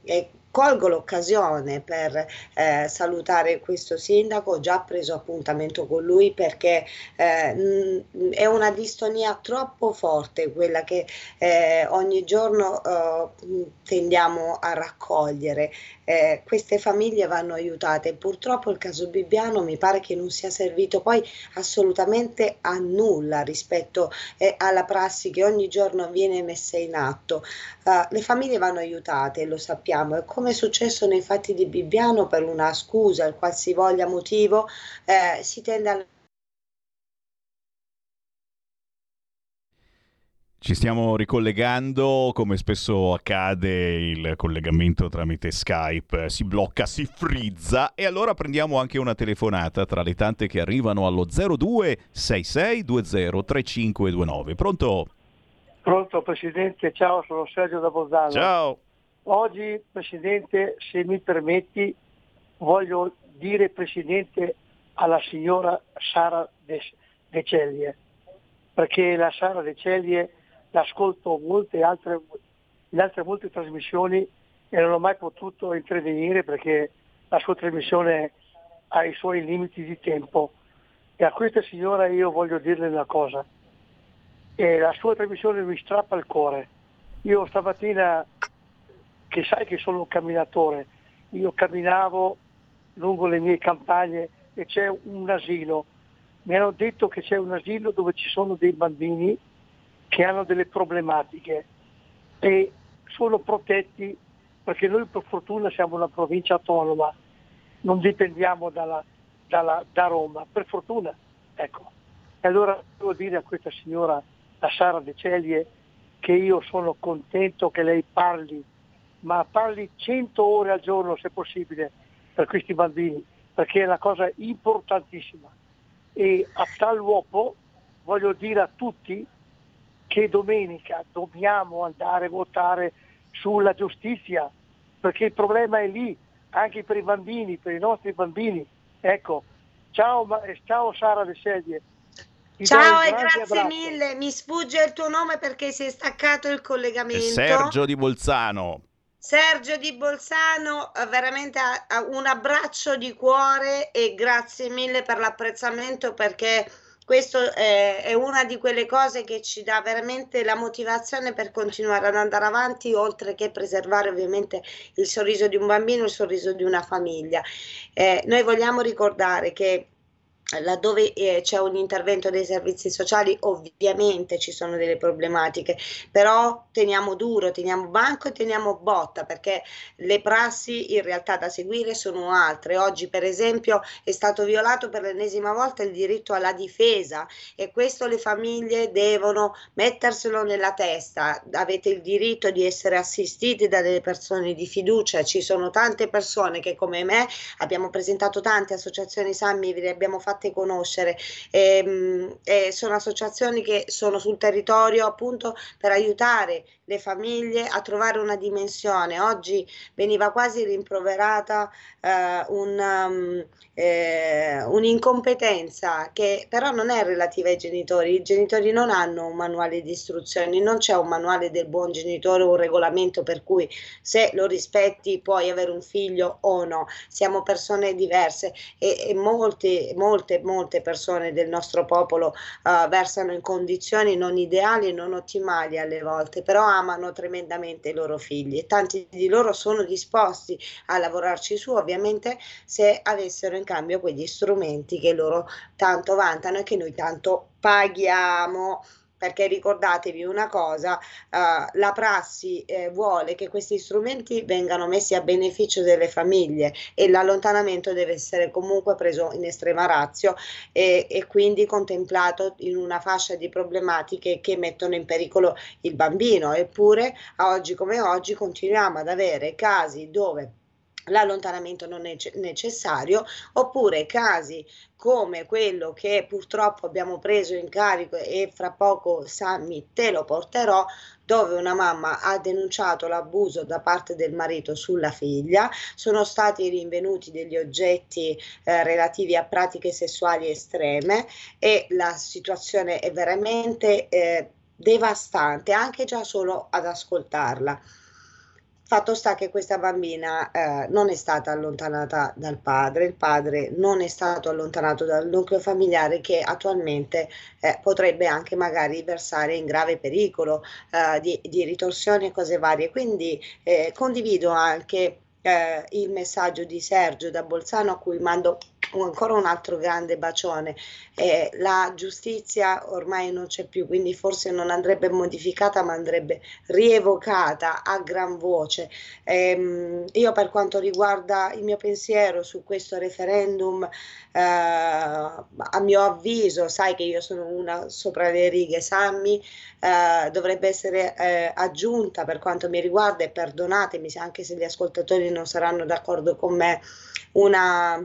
colgo l'occasione per eh, salutare questo sindaco, ho già preso appuntamento con lui perché eh, è una distonia troppo forte quella che eh, ogni giorno eh, tendiamo a raccogliere. Eh, queste famiglie vanno aiutate. Purtroppo il caso Bibbiano mi pare che non sia servito poi assolutamente a nulla rispetto eh, alla prassi che ogni giorno viene messa in atto. Uh, le famiglie vanno aiutate, lo sappiamo, e come è successo nei fatti di Bibbiano per una scusa, il qualsivoglia motivo, eh, si tende a Ci stiamo ricollegando, come spesso accade il collegamento tramite Skype si blocca, si frizza e allora prendiamo anche una telefonata tra le tante che arrivano allo 0266203529. Pronto? Pronto Presidente, ciao, sono Sergio da Bolzano. Ciao. Oggi Presidente, se mi permetti, voglio dire Presidente alla signora Sara De, De Cellie, perché la Sara De Cellie l'ascolto molte altre, in altre molte trasmissioni e non ho mai potuto intervenire perché la sua trasmissione ha i suoi limiti di tempo. E a questa signora io voglio dirle una cosa. E la sua trasmissione mi strappa il cuore. Io stamattina, che sai che sono un camminatore, io camminavo lungo le mie campagne e c'è un asilo. Mi hanno detto che c'è un asilo dove ci sono dei bambini che hanno delle problematiche e sono protetti perché noi per fortuna siamo una provincia autonoma, non dipendiamo dalla, dalla, da Roma, per fortuna. Ecco. E allora devo dire a questa signora, la Sara De Celie, che io sono contento che lei parli, ma parli 100 ore al giorno se possibile per questi bambini, perché è una cosa importantissima. E a tal uopo voglio dire a tutti che domenica dobbiamo andare a votare sulla giustizia, perché il problema è lì, anche per i bambini, per i nostri bambini. Ecco, ciao, ciao Sara De Sedie. Ti ciao e grazie abbraccio. mille, mi sfugge il tuo nome perché si è staccato il collegamento. Sergio di Bolzano. Sergio di Bolzano, veramente un abbraccio di cuore e grazie mille per l'apprezzamento perché questo è, è, una di quelle cose che ci dà veramente la motivazione per continuare ad andare avanti, oltre che preservare ovviamente il sorriso di un bambino, il sorriso di una famiglia. Eh, noi vogliamo ricordare che laddove eh, c'è un intervento dei servizi sociali ovviamente ci sono delle problematiche però teniamo duro teniamo banco e teniamo botta perché le prassi in realtà da seguire sono altre. Oggi per esempio è stato violato per l'ennesima volta il diritto alla difesa e questo le famiglie devono metterselo nella testa. Avete il diritto di essere assistiti da delle persone di fiducia. Ci sono tante persone che come me abbiamo presentato tante associazioni Sammi le abbiamo fatte fatte conoscere. E, e sono associazioni che sono sul territorio appunto per aiutare le famiglie a trovare una dimensione. Oggi veniva quasi rimproverata eh, un, um, eh, un'incompetenza che però non è relativa ai genitori. I genitori non hanno un manuale di istruzioni, non c'è un manuale del buon genitore, un regolamento per cui se lo rispetti puoi avere un figlio o no. Siamo persone diverse e, e molte, molte, molte persone del nostro popolo uh, versano in condizioni non ideali e non ottimali alle volte, però amano tremendamente i loro figli e tanti di loro sono disposti a lavorarci su, ovviamente se avessero in cambio quegli strumenti che loro tanto vantano e che noi tanto paghiamo perché ricordatevi una cosa, uh, la prassi eh, vuole che questi strumenti vengano messi a beneficio delle famiglie e l'allontanamento deve essere comunque preso in estrema razio e, e quindi contemplato in una fascia di problematiche che mettono in pericolo il bambino. Eppure, oggi come oggi, continuiamo ad avere casi dove l'allontanamento non è necessario oppure casi come quello che purtroppo abbiamo preso in carico e fra poco Sammy te lo porterò dove una mamma ha denunciato l'abuso da parte del marito sulla figlia, sono stati rinvenuti degli oggetti eh, relativi a pratiche sessuali estreme e la situazione è veramente eh, devastante anche già solo ad ascoltarla. Fatto sta che questa bambina eh, non è stata allontanata dal padre, il padre non è stato allontanato dal nucleo familiare che attualmente eh, potrebbe anche magari versare in grave pericolo eh, di, di ritorsioni e cose varie. Quindi eh, condivido anche eh, il messaggio di Sergio da Bolzano a cui mando ancora un altro grande bacione. Eh, la giustizia ormai non c'è più, quindi forse non andrebbe modificata, ma andrebbe rievocata a gran voce. Ehm, io per quanto riguarda il mio pensiero su questo referendum, eh, a mio avviso, sai che io sono una sopra le righe, Sammy, eh, dovrebbe essere eh, aggiunta per quanto mi riguarda e perdonatemi anche se gli ascoltatori non saranno d'accordo con me, una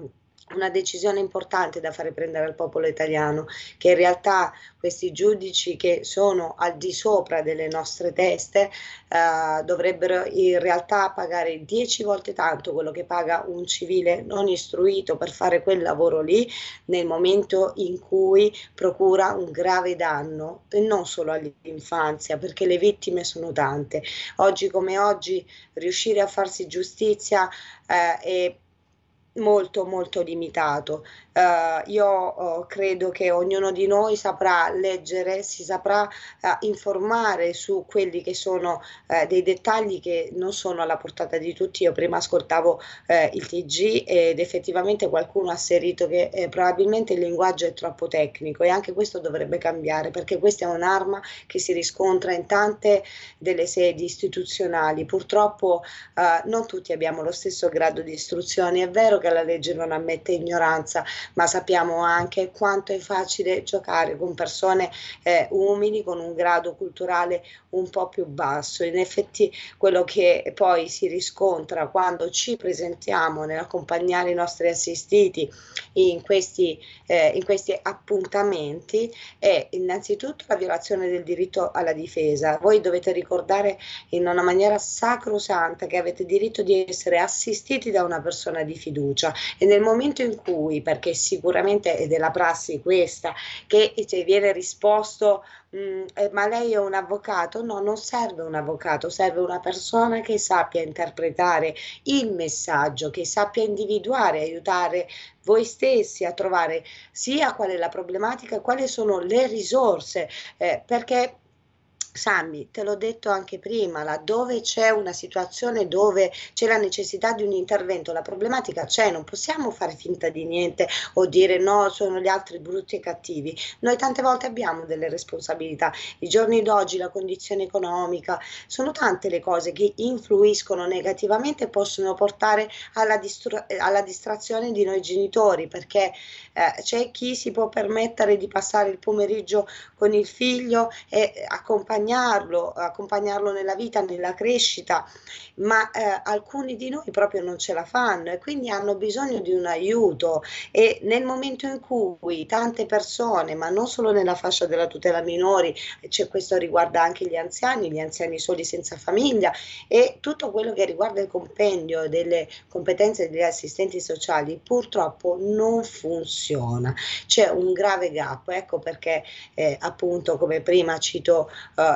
una decisione importante da fare prendere al popolo italiano, che in realtà questi giudici che sono al di sopra delle nostre teste eh, dovrebbero in realtà pagare dieci volte tanto quello che paga un civile non istruito per fare quel lavoro lì nel momento in cui procura un grave danno e non solo all'infanzia perché le vittime sono tante. Oggi come oggi riuscire a farsi giustizia eh, è molto molto limitato. Uh, io uh, credo che ognuno di noi saprà leggere, si saprà uh, informare su quelli che sono dei dettagli che non sono alla portata di tutti. Io prima ascoltavo il TG ed effettivamente qualcuno ha asserito che eh, probabilmente il linguaggio è troppo tecnico e anche questo dovrebbe cambiare perché questa è un'arma che si riscontra in tante delle sedi istituzionali. Purtroppo non tutti abbiamo lo stesso grado di istruzione. È vero che la legge non ammette ignoranza, ma sappiamo anche quanto è facile giocare con persone eh, umili, con un grado culturale un po' più basso. In effetti quello che poi si riscontra quando ci presentiamo nell'accompagnare i nostri assistiti in questi, eh, in questi appuntamenti è innanzitutto la violazione del diritto alla difesa. Voi dovete ricordare in una maniera sacrosanta che avete diritto di essere assistiti da una persona di fiducia e nel momento in cui, perché sicuramente è della prassi questa, che ti viene risposto Mm, eh, ma lei è un avvocato? No, non serve un avvocato, serve una persona che sappia interpretare il messaggio, che sappia individuare, aiutare voi stessi a trovare sia qual è la problematica, quali sono le risorse, eh, perché Sammy, te l'ho detto anche prima, laddove c'è una situazione dove c'è la necessità di un intervento, la problematica c'è, non possiamo fare finta di niente o dire no, sono gli altri brutti e cattivi. Noi tante volte abbiamo delle responsabilità. I giorni d'oggi, la condizione economica, sono tante le cose che influiscono negativamente e possono portare alla, distra- alla distrazione di noi genitori, perché eh, c'è chi si può permettere di passare il pomeriggio con il figlio e accompagnare accompagnarlo, accompagnarlo nella vita, nella crescita, ma eh, alcuni di noi proprio non ce la fanno e quindi hanno bisogno di un aiuto e nel momento in cui tante persone, ma non solo nella fascia della tutela minori, cioè questo riguarda anche gli anziani, gli anziani soli senza famiglia e tutto quello che riguarda il compendio delle competenze degli assistenti sociali, purtroppo non funziona. C'è un grave gap, ecco perché eh, appunto come prima cito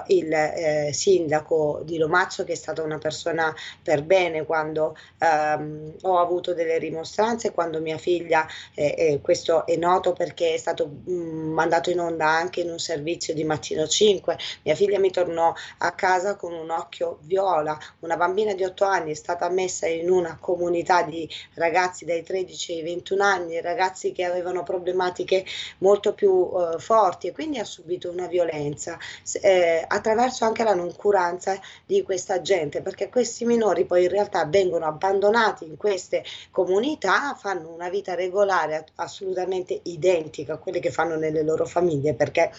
il eh, sindaco di Lomazzo che è stata una persona per bene quando ehm, ho avuto delle rimostranze, quando mia figlia, eh, eh, questo è noto perché è stato mh, mm, mandato in onda anche in un servizio di mattino 5, mia figlia mi tornò a casa con un occhio viola, una bambina di 8 anni è stata messa in una comunità di ragazzi dai 13 ai 21 anni, ragazzi che avevano problematiche molto più eh, forti e quindi ha subito una violenza. Eh, attraverso anche la noncuranza di questa gente, perché questi minori poi in realtà vengono abbandonati in queste comunità, fanno una vita regolare assolutamente identica a quelle che fanno nelle loro famiglie, perché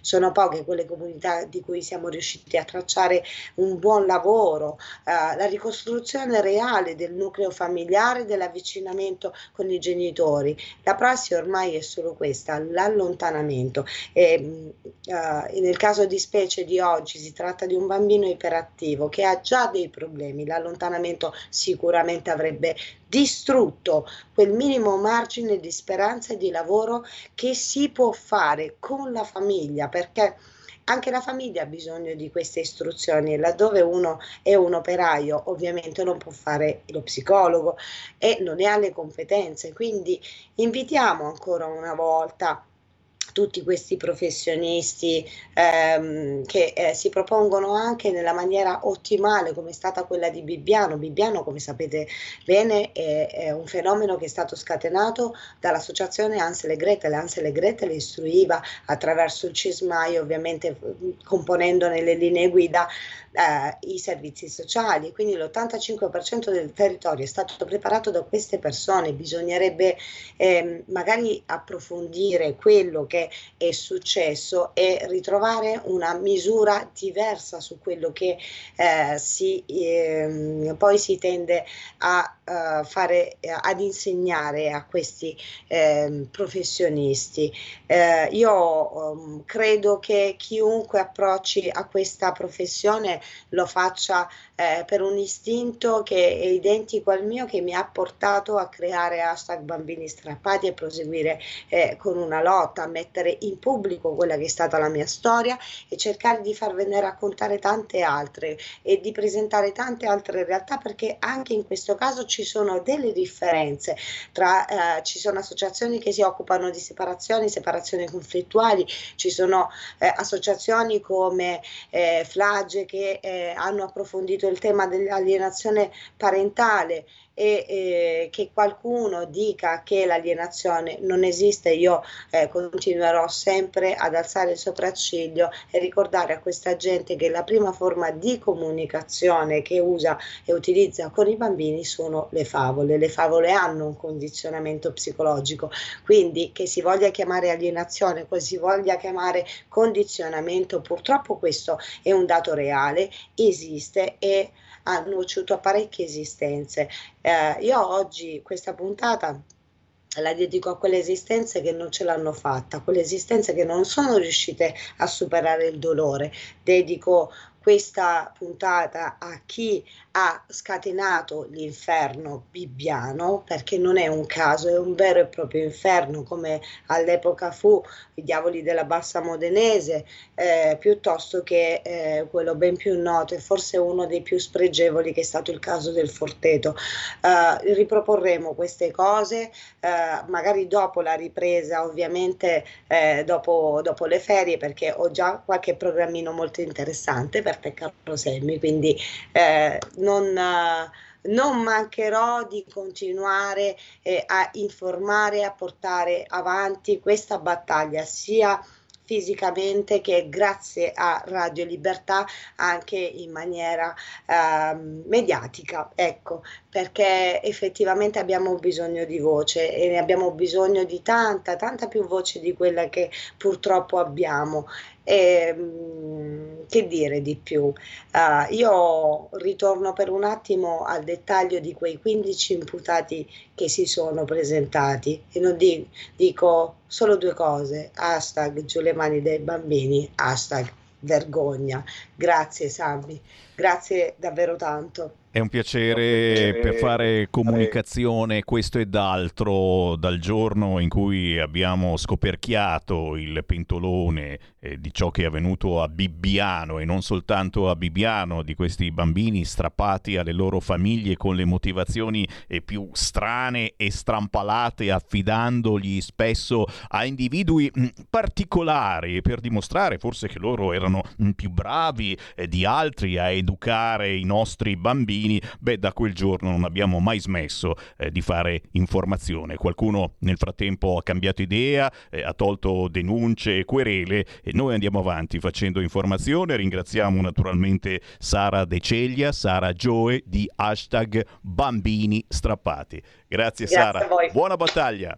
sono poche quelle comunità di cui siamo riusciti a tracciare un buon lavoro, eh, la ricostruzione reale del nucleo familiare, dell'avvicinamento con i genitori. La prassi ormai è solo questa, l'allontanamento. E, eh, nel caso di specie di di oggi si tratta di un bambino iperattivo che ha già dei problemi, l'allontanamento sicuramente avrebbe distrutto quel minimo margine di speranza e di lavoro che si può fare con la famiglia perché anche la famiglia ha bisogno di queste istruzioni, laddove uno è un operaio ovviamente non può fare lo psicologo e non ne ha le competenze, quindi invitiamo ancora una volta tutti questi professionisti ehm, che eh, si propongono anche nella maniera ottimale come è stata quella di Bibbiano. Bibbiano, come sapete bene, è, è un fenomeno che è stato scatenato dall'associazione Ansel e Gretel. Ansel e Gretel istruiva attraverso il CISMAI, ovviamente componendone le linee guida, eh, i servizi sociali, quindi l'85% del territorio è stato preparato da queste persone, bisognerebbe eh, magari approfondire quello che è successo e ritrovare una misura diversa su quello che eh, si, ehm, poi si tende a uh, fare, ad insegnare a questi ehm, professionisti. Eh, io um, credo che chiunque approcci a questa professione lo faccia eh, per un istinto che è identico al mio che mi ha portato a creare hashtag bambini strappati e proseguire eh, con una lotta, a mettere in pubblico quella che è stata la mia storia e cercare di farvene raccontare tante altre e di presentare tante altre realtà perché anche in questo caso ci sono delle differenze tra eh, ci sono associazioni che si occupano di separazioni, separazioni conflittuali, ci sono eh, associazioni come eh, Flagge che eh, hanno approfondito il tema dell'alienazione parentale e eh, che qualcuno dica che l'alienazione non esiste, io eh, continuerò sempre ad alzare il sopracciglio e ricordare a questa gente che la prima forma di comunicazione che usa e utilizza con i bambini sono le favole. Le favole hanno un condizionamento psicologico, quindi che si voglia chiamare alienazione, che si voglia chiamare condizionamento, purtroppo questo è un dato reale, esiste e ha nuociuto a parecchie esistenze. Eh, io oggi questa puntata la dedico a quelle esistenze che non ce l'hanno fatta, quelle esistenze che non sono riuscite a superare il dolore. Dedico questa puntata a chi ha scatenato l'inferno bibbiano, perché non è un caso, è un vero e proprio inferno, come all'epoca fu i diavoli della bassa modenese, eh, piuttosto che eh, quello ben più noto e forse uno dei più spregevoli che è stato il caso del Forteto. Eh, riproporremo queste cose, eh, magari dopo la ripresa, ovviamente eh, dopo, dopo le ferie, perché ho già qualche programmino molto interessante per te Carlo Semmi, quindi eh, non, non, mancherò di continuare eh, a informare, a portare avanti questa battaglia sia fisicamente che grazie a Radio Libertà anche in maniera eh, mediatica, ecco, perché effettivamente abbiamo bisogno di voce e ne abbiamo bisogno di tanta, tanta più voce di quella che purtroppo abbiamo. E, ehm, che dire di più? Uh, io ritorno per un attimo al dettaglio di quei 15 imputati che si sono presentati e non di, dico solo due cose, hashtag giù le mani dei bambini, hashtag vergogna. Grazie Sammy, grazie davvero tanto. È un piacere per fare comunicazione questo ed altro dal giorno in cui abbiamo scoperchiato il pentolone eh, di ciò che è avvenuto a Bibbiano e non soltanto a Bibbiano, di questi bambini strappati alle loro famiglie con le motivazioni eh, più strane e strampalate, affidandogli spesso a individui mh, particolari per dimostrare forse che loro erano mh, più bravi eh, di altri a educare i nostri bambini beh, da quel giorno non abbiamo mai smesso eh, di fare informazione. Qualcuno nel frattempo ha cambiato idea, eh, ha tolto denunce e querele e noi andiamo avanti facendo informazione. Ringraziamo naturalmente Sara De Ceglia, Sara Gioe di hashtag Bambini Strappati. Grazie, Grazie Sara, buona battaglia.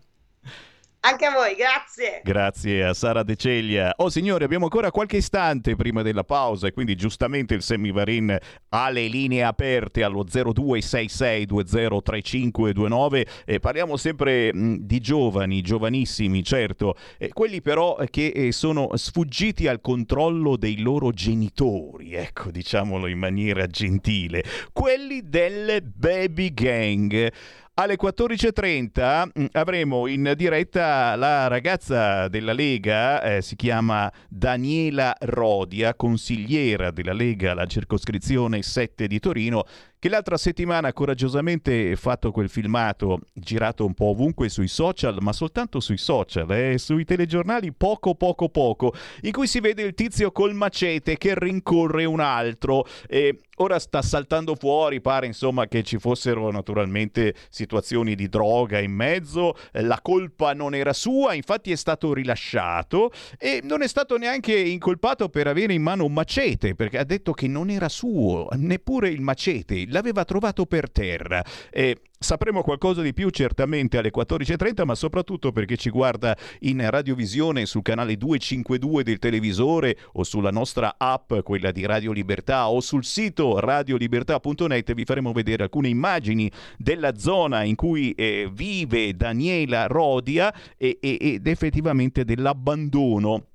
Anche a voi, grazie. Grazie a Sara De Ceglia. Oh signori, abbiamo ancora qualche istante prima della pausa e quindi giustamente il Semivarin ha le linee aperte allo 0266203529 e parliamo sempre mh, di giovani, giovanissimi, certo, eh, quelli però che eh, sono sfuggiti al controllo dei loro genitori, ecco, diciamolo in maniera gentile, quelli delle baby gang. Alle 14.30 mh, avremo in diretta la ragazza della Lega, eh, si chiama Daniela Rodia, consigliera della Lega alla circoscrizione 7 di Torino, che l'altra settimana ha coraggiosamente fatto quel filmato girato un po' ovunque sui social, ma soltanto sui social, eh, sui telegiornali poco poco poco, in cui si vede il tizio col macete che rincorre un altro. E ora sta saltando fuori, pare insomma che ci fossero naturalmente situazioni di droga in mezzo, la colpa non era sua, infatti è stato rilasciato e non è stato neanche incolpato per avere in mano un macete, perché ha detto che non era suo, neppure il macete, l'aveva trovato per terra. E Sapremo qualcosa di più certamente alle 14.30, ma soprattutto perché ci guarda in radiovisione sul canale 252 del televisore o sulla nostra app, quella di Radio Libertà, o sul sito radiolibertà.net vi faremo vedere alcune immagini della zona in cui eh, vive Daniela Rodia e, e, ed effettivamente dell'abbandono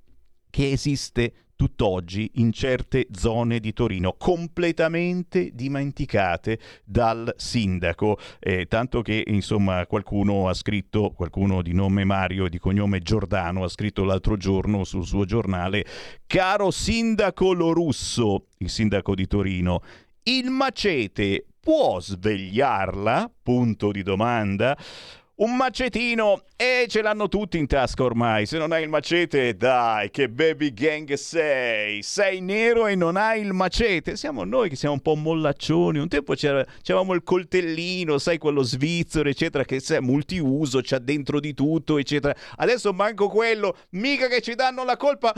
che esiste tutt'oggi in certe zone di Torino, completamente dimenticate dal sindaco, eh, tanto che insomma qualcuno ha scritto, qualcuno di nome Mario e di cognome Giordano ha scritto l'altro giorno sul suo giornale, caro sindaco Lorusso, il sindaco di Torino, il macete può svegliarla? Punto di domanda. Un macetino e ce l'hanno tutti in tasca ormai. Se non hai il macete, dai, che baby gang sei. Sei nero e non hai il macete. Siamo noi che siamo un po' mollaccioni. Un tempo c'era, c'avevamo il coltellino, sai, quello svizzero, eccetera, che è multiuso, c'ha dentro di tutto, eccetera. Adesso manco quello. Mica che ci danno la colpa.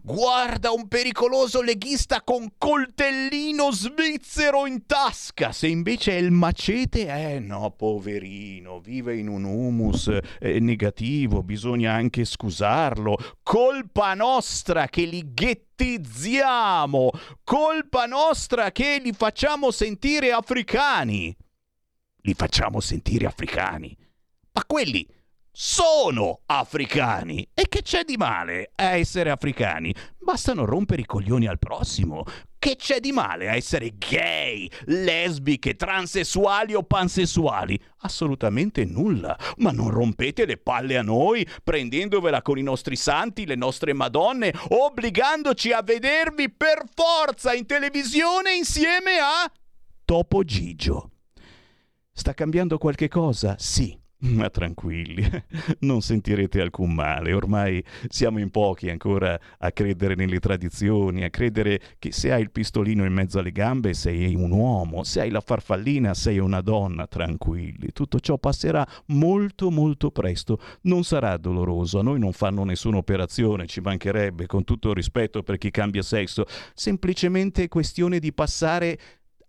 Guarda un pericoloso leghista con coltellino svizzero in tasca. Se invece è il macete, eh no, poverino, vive in un humus eh, negativo, bisogna anche scusarlo. Colpa nostra che li ghettizziamo, colpa nostra che li facciamo sentire africani. Li facciamo sentire africani. Ma quelli sono africani. E che c'è di male a essere africani? Bastano rompere i coglioni al prossimo. Che c'è di male a essere gay, lesbiche, transessuali o pansessuali? Assolutamente nulla. Ma non rompete le palle a noi, prendendovela con i nostri santi, le nostre madonne, obbligandoci a vedervi per forza in televisione insieme a Topo Gigio. Sta cambiando qualche cosa? Sì. Ma tranquilli, non sentirete alcun male, ormai siamo in pochi ancora a credere nelle tradizioni, a credere che se hai il pistolino in mezzo alle gambe sei un uomo, se hai la farfallina sei una donna, tranquilli, tutto ciò passerà molto molto presto, non sarà doloroso, a noi non fanno nessuna operazione, ci mancherebbe, con tutto rispetto per chi cambia sesso, semplicemente è questione di passare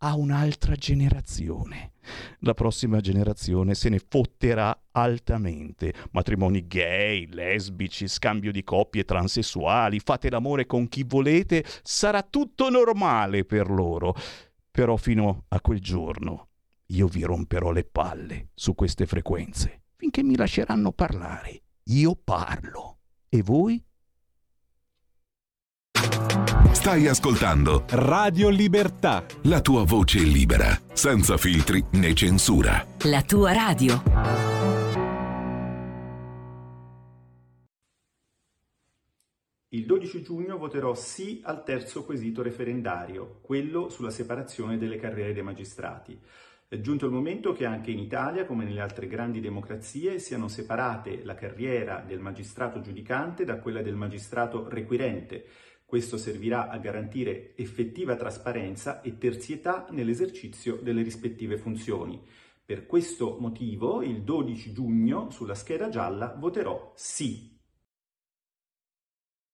a un'altra generazione. La prossima generazione se ne fotterà altamente. Matrimoni gay, lesbici, scambio di coppie transessuali, fate l'amore con chi volete, sarà tutto normale per loro. Però fino a quel giorno io vi romperò le palle su queste frequenze, finché mi lasceranno parlare. Io parlo. E voi? Stai ascoltando Radio Libertà. la tua voce libera, senza filtri né censura. La tua radio. Il 12 giugno voterò sì al terzo quesito referendario, quello sulla separazione delle carriere dei magistrati. È giunto il momento che anche in Italia, come nelle altre grandi democrazie, siano separate la carriera del magistrato giudicante da quella del magistrato requirente. Questo servirà a garantire effettiva trasparenza e terzietà nell'esercizio delle rispettive funzioni. Per questo motivo, il 12 giugno, sulla scheda gialla, voterò sì.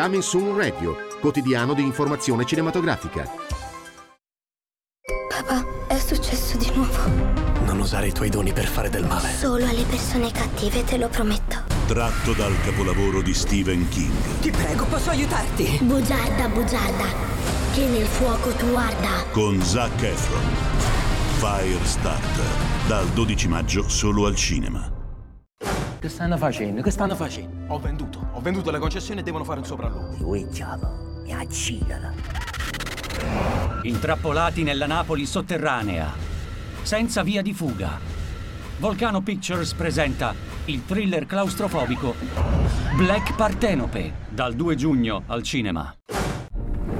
Coming Soon Radio, quotidiano di informazione cinematografica. Papà, è successo usare i tuoi doni per fare del male. Solo alle persone cattive, te lo prometto. Tratto dal capolavoro di Stephen King. Ti prego, posso aiutarti? Bugiarda, bugiarda, che nel fuoco tu arda. Con Zac Efron. Firestarter. Dal 12 maggio solo al cinema. Che stanno facendo? Che stanno facendo? Ho venduto. Ho venduto le concessioni e devono fare un sopralluogo. Lui diavolo, mi accidala. Intrappolati nella Napoli sotterranea, senza via di fuga. Volcano Pictures presenta il thriller claustrofobico Black Partenope, dal 2 giugno al cinema.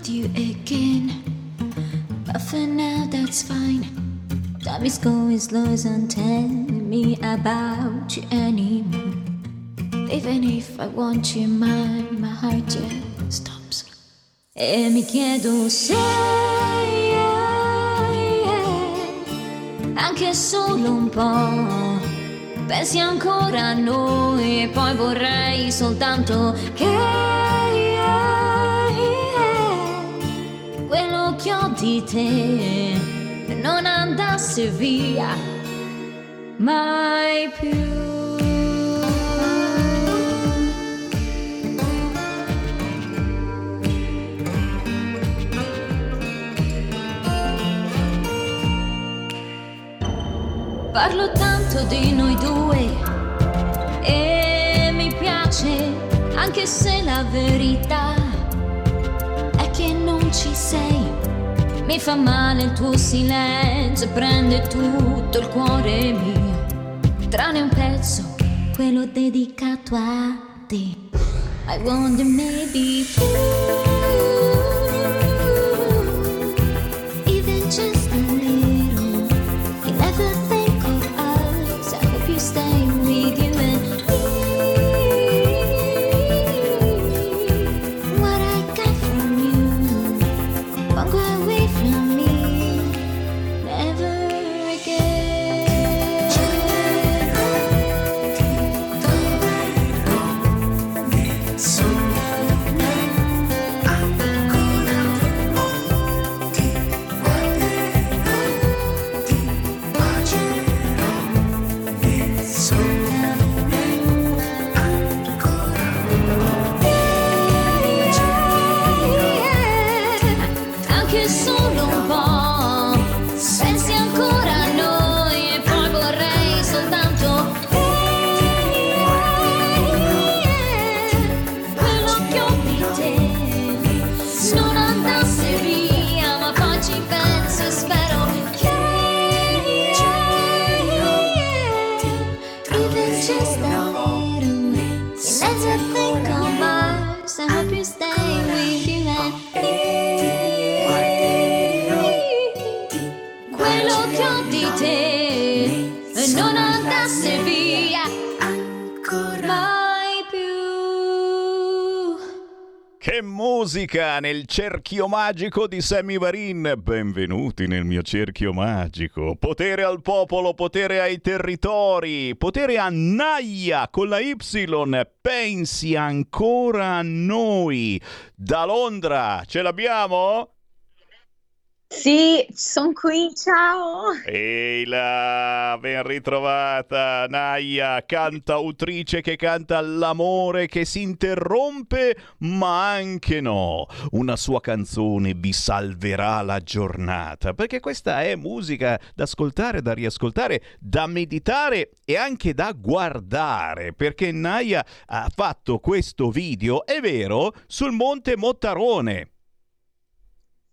With you again. But for now, that's fine. Time is going slow, don't tell me about you anymore. Even if I want you, my, my heart just stops. E mi chiedo se anche solo un po' pensi ancora a noi e poi vorrei soltanto che quello che ho di te non andasse via mai più. Parlo tanto di noi due e mi piace anche se la verità ci sei. Mi fa male il tuo silenzio, prende tutto il cuore mio, tranne un pezzo, quello dedicato a te. I wonder maybe musica nel cerchio magico di Sammy Varin. Benvenuti nel mio cerchio magico. Potere al popolo, potere ai territori, potere a Naia con la Y. Pensi ancora a noi. Da Londra, ce l'abbiamo? Sì, sono qui, ciao. Ehi là, ben ritrovata Naia, cantautrice che canta l'amore che si interrompe, ma anche no. Una sua canzone vi salverà la giornata, perché questa è musica da ascoltare, da riascoltare, da meditare e anche da guardare, perché Naia ha fatto questo video, è vero, sul Monte Mottarone.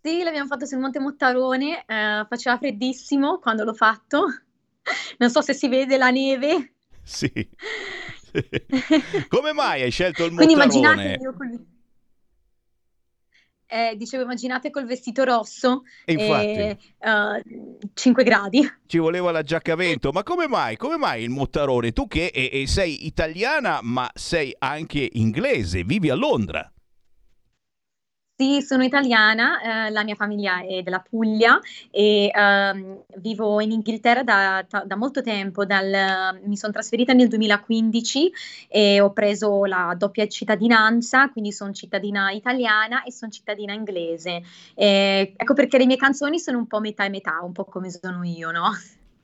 Sì, l'abbiamo fatto sul Monte Mottarone, eh, faceva freddissimo quando l'ho fatto. Non so se si vede la neve. Sì. Come mai hai scelto il Quindi mottarone? immaginate io col... eh, dicevo, immaginate col vestito rosso E infatti. e eh, 5 gradi. Ci voleva la giacca a vento, ma come mai? Come mai il mottarone? Tu che e- e sei italiana, ma sei anche inglese, vivi a Londra. Sì, sono italiana, eh, la mia famiglia è della Puglia e ehm, vivo in Inghilterra da, da- molto tempo. dal- mi sono trasferita nel 2015 e ho preso la doppia cittadinanza, quindi sono cittadina italiana e sono cittadina inglese. E ecco perché le mie canzoni sono un po' metà e metà, un po' come sono io, no?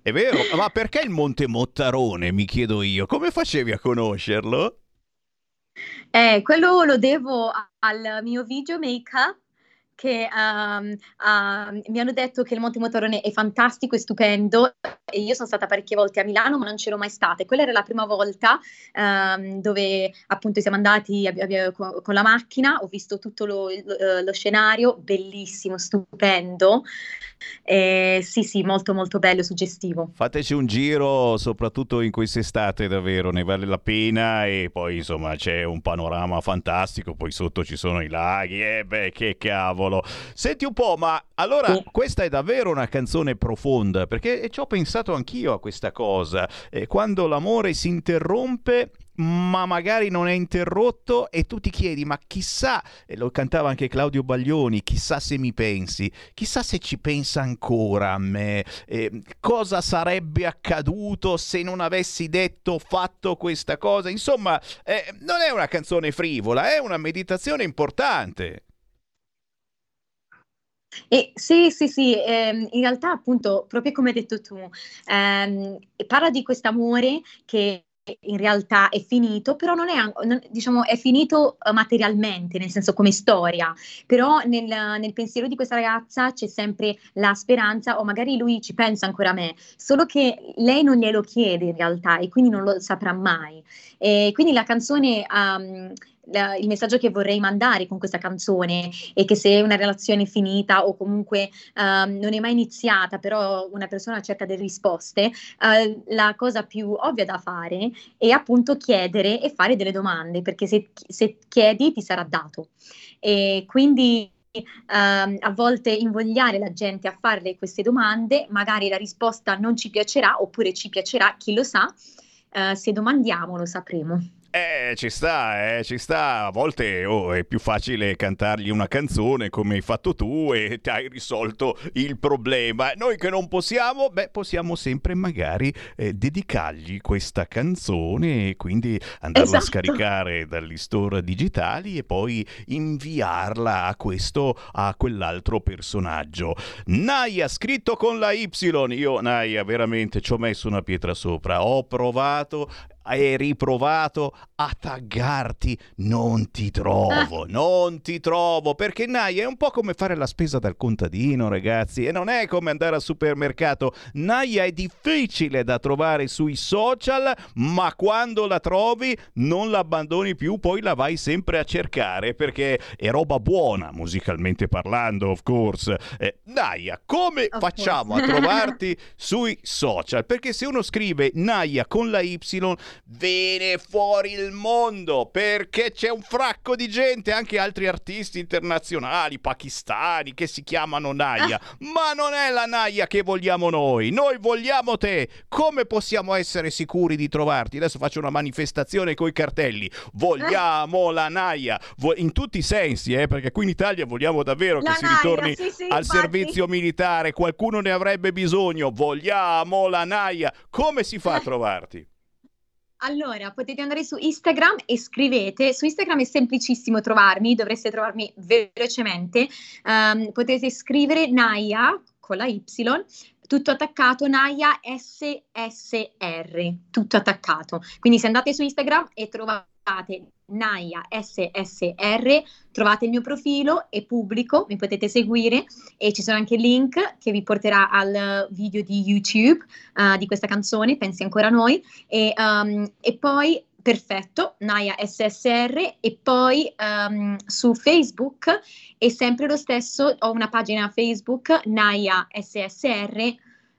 È vero? Ma perché il Monte Mottarone, mi chiedo io? Come facevi a conoscerlo? Eh, quello lo devo al mio videomaker che ehm, ah, mi hanno detto che il Monte Motorone è fantastico e stupendo e io sono stata parecchie volte a Milano ma non c'ero mai stata e quella era la prima volta ehm, dove appunto siamo andati abbi- abbi- con, la macchina, ho visto tutto lo, lo- lo scenario, bellissimo, stupendo, Eh, sì sì molto molto bello, suggestivo. Fateci un giro, soprattutto in quest'estate, davvero, ne vale la pena e poi insomma c'è un panorama fantastico, poi sotto ci sono i laghi, e beh, che cavolo. Senti un po', ma allora questa è davvero una canzone profonda, perché ci ho pensato anch'io a questa cosa, Eh, quando l'amore si interrompe ma magari non è interrotto e tu ti chiedi ma chissà, e lo cantava anche Claudio Baglioni, chissà se mi pensi, chissà se ci pensa ancora a me, eh, cosa sarebbe accaduto se non avessi detto, fatto questa cosa, insomma eh, non è una canzone frivola, è una meditazione importante. E sì, sì, sì, ehm, in realtà appunto, proprio come hai detto tu, ehm, parla di quest'amore che in realtà è finito, però non è, non- diciamo, è finito eh, materialmente, nel senso come storia, però nel, nel pensiero di questa ragazza c'è sempre la speranza, o magari lui ci pensa ancora a me, solo che lei non glielo chiede in realtà e quindi non lo saprà mai. E quindi la canzone, um, la- il messaggio che vorrei mandare con questa canzone è che se una relazione è finita o comunque ehm, non è mai iniziata, però una persona cerca delle risposte, eh, la cosa più ovvia da fare è appunto chiedere e fare delle domande, perché se, se chiedi ti sarà dato. E quindi ehm, a volte invogliare la gente a farle queste domande, magari la risposta non ci piacerà oppure ci piacerà, chi lo sa, eh, se domandiamo lo sapremo. Eh, ci sta, eh, ci sta. A volte oh, è più facile cantargli una canzone come hai fatto tu e ti hai risolto il problema. Noi che non possiamo, beh, possiamo sempre magari eh, dedicargli questa canzone e quindi andarla a Esatto. scaricare dagli store digitali e poi inviarla a questo, a quell'altro personaggio. Naya, scritto con la Y. Io, Naya, veramente ci ho messo una pietra sopra. Ho provato e riprovato a taggarti, non ti trovo, non ti trovo, perché Naya è un po' come fare la spesa dal contadino, ragazzi, e non è come andare al supermercato. Naya è difficile da trovare sui social, ma quando la trovi non la abbandoni più, poi la vai sempre a cercare, perché è roba buona, musicalmente parlando, of course. Eh, Naya, come Of facciamo course. a trovarti sui social? Perché se uno scrive Naya con la Y, viene fuori il mondo perché c'è un fracco di gente, anche altri artisti internazionali, pakistani, che si chiamano Naya. Ma non è la Naya che vogliamo noi, noi vogliamo te. Come possiamo essere sicuri di trovarti? Adesso faccio una manifestazione coi cartelli. Vogliamo la Naya, in tutti i sensi, eh, perché qui in Italia vogliamo davvero La che si Naya, ritorni sì, sì, al infatti. servizio militare, qualcuno ne avrebbe bisogno. Vogliamo la Naya. Come si fa a trovarti? Allora, potete andare su Instagram e scrivete. Su Instagram è semplicissimo trovarmi, dovreste trovarmi velocemente. Ehm, potete scrivere Naya con la Y, tutto attaccato, Naya SSR, tutto attaccato. Quindi se andate su Instagram e trovate Naya SSR, trovate il mio profilo, è pubblico, mi potete seguire e ci sono anche link che vi porterà al video di YouTube eh, di questa canzone, Pensi ancora a noi, e, um, e poi perfetto, Naya SSR e poi um, su Facebook è sempre lo stesso, ho una pagina Facebook Naya SSR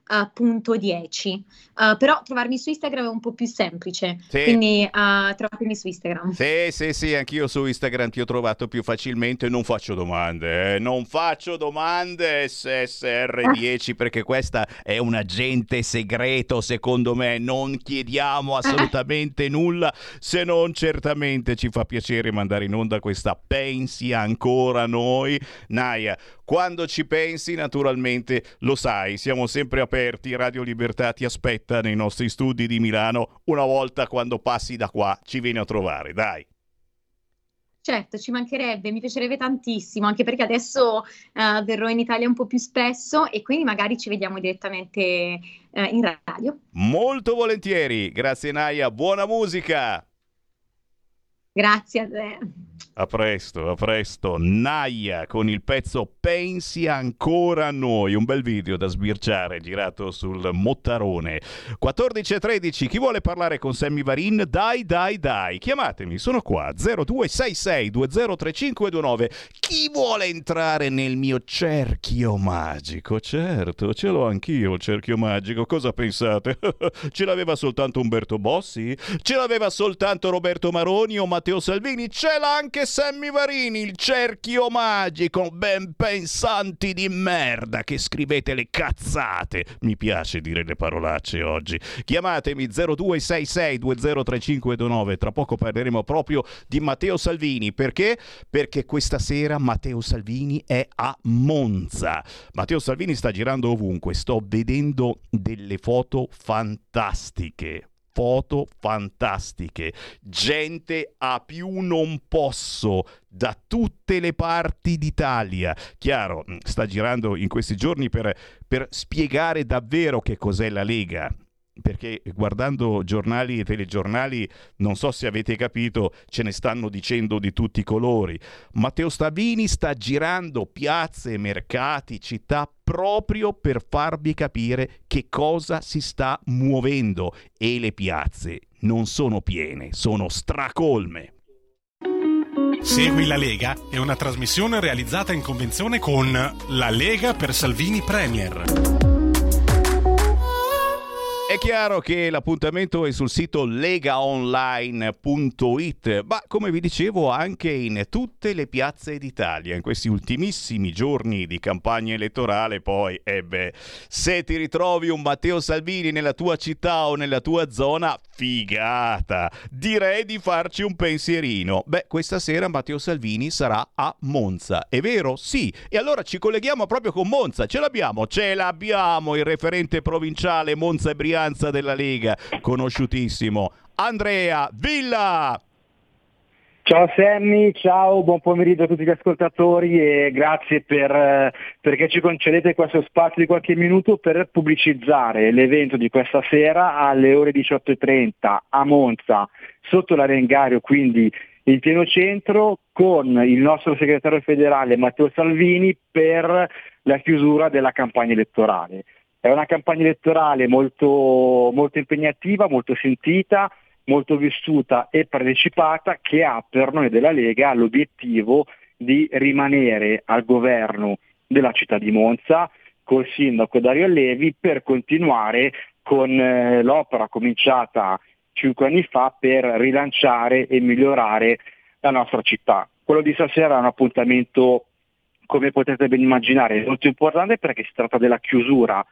uh, punto 10. Uh, però trovarmi su Instagram è un po' più semplice, Sì. quindi uh, trovatemi su Instagram. Sì, sì, sì, anch'io su Instagram ti ho trovato più facilmente. Non faccio domande, eh, non faccio domande SSR10 perché questa è un agente segreto, secondo me. Non chiediamo assolutamente nulla, se non certamente ci fa piacere mandare in onda questa Pensi ancora noi. Naya, quando ci pensi, naturalmente lo sai, siamo sempre aperti. Radio Libertà ti aspetta nei nostri studi di Milano. Una volta quando passi da qua, ci vieni a trovare, dai. Certo, ci mancherebbe, mi piacerebbe tantissimo, anche perché adesso eh, verrò in Italia un po' più spesso e quindi magari ci vediamo direttamente eh, in radio. Molto volentieri. Grazie Naya, buona musica. Grazie a te. A presto, a presto. Naya con il pezzo Pensi ancora a noi. Un bel video da sbirciare girato sul Mottarone. 14 e 13. Chi vuole parlare con Sammy Varin? Dai, dai, dai. Chiamatemi, sono qua. 0266 203529. Chi vuole entrare nel mio cerchio magico? Certo, ce l'ho anch'io il cerchio magico. Cosa pensate? ce l'aveva soltanto Umberto Bossi? Ce l'aveva soltanto Roberto Maroni o Matteo Salvini? Ce l'ha anche Sammy Varini, il cerchio magico, ben pensanti di merda che scrivete le cazzate. Mi piace dire le parolacce oggi. Chiamatemi 0266 203529. Tra poco parleremo proprio di Matteo Salvini. Perché? Perché questa sera Matteo Salvini è a Monza. Matteo Salvini sta girando ovunque. Sto vedendo delle foto fantastiche foto fantastiche, gente a più non posso da tutte le parti d'Italia. Chiaro, mh, sta girando in questi giorni per, per spiegare davvero che cos'è la Lega. Perché guardando giornali e telegiornali, non so se avete capito, ce ne stanno dicendo di tutti i colori. Matteo Stavini sta girando piazze, mercati, città proprio per farvi capire che cosa si sta muovendo e le piazze non sono piene, sono stracolme. Segui la Lega è una trasmissione realizzata in convenzione con La Lega per Salvini Premier. È chiaro che l'appuntamento è sul sito legaonline.it, ma come vi dicevo anche in tutte le piazze d'Italia. In questi ultimissimi giorni di campagna elettorale poi, e beh, se ti ritrovi un Matteo Salvini nella tua città o nella tua zona, figata! Direi di farci un pensierino. Beh, questa sera Matteo Salvini sarà a Monza, è vero? Sì. E allora ci colleghiamo proprio con Monza. Ce l'abbiamo, ce l'abbiamo, il referente provinciale Monza e della Lega, conosciutissimo. Andrea Villa! Ciao Sammy, ciao, buon pomeriggio a tutti gli ascoltatori e grazie per, eh, perché ci concedete questo spazio di qualche minuto per pubblicizzare l'evento di questa sera alle ore 18.30 a Monza, sotto l'arengario, quindi in pieno centro, con il nostro segretario federale Matteo Salvini per la chiusura della campagna elettorale. È una campagna elettorale molto, molto impegnativa, molto sentita, molto vissuta e partecipata che ha per noi della Lega l'obiettivo di rimanere al governo della città di Monza col sindaco Dario Allevi per continuare con eh, l'opera cominciata cinque anni fa per rilanciare e migliorare la nostra città. Quello di stasera è un appuntamento, come potete ben immaginare, molto importante perché si tratta della chiusura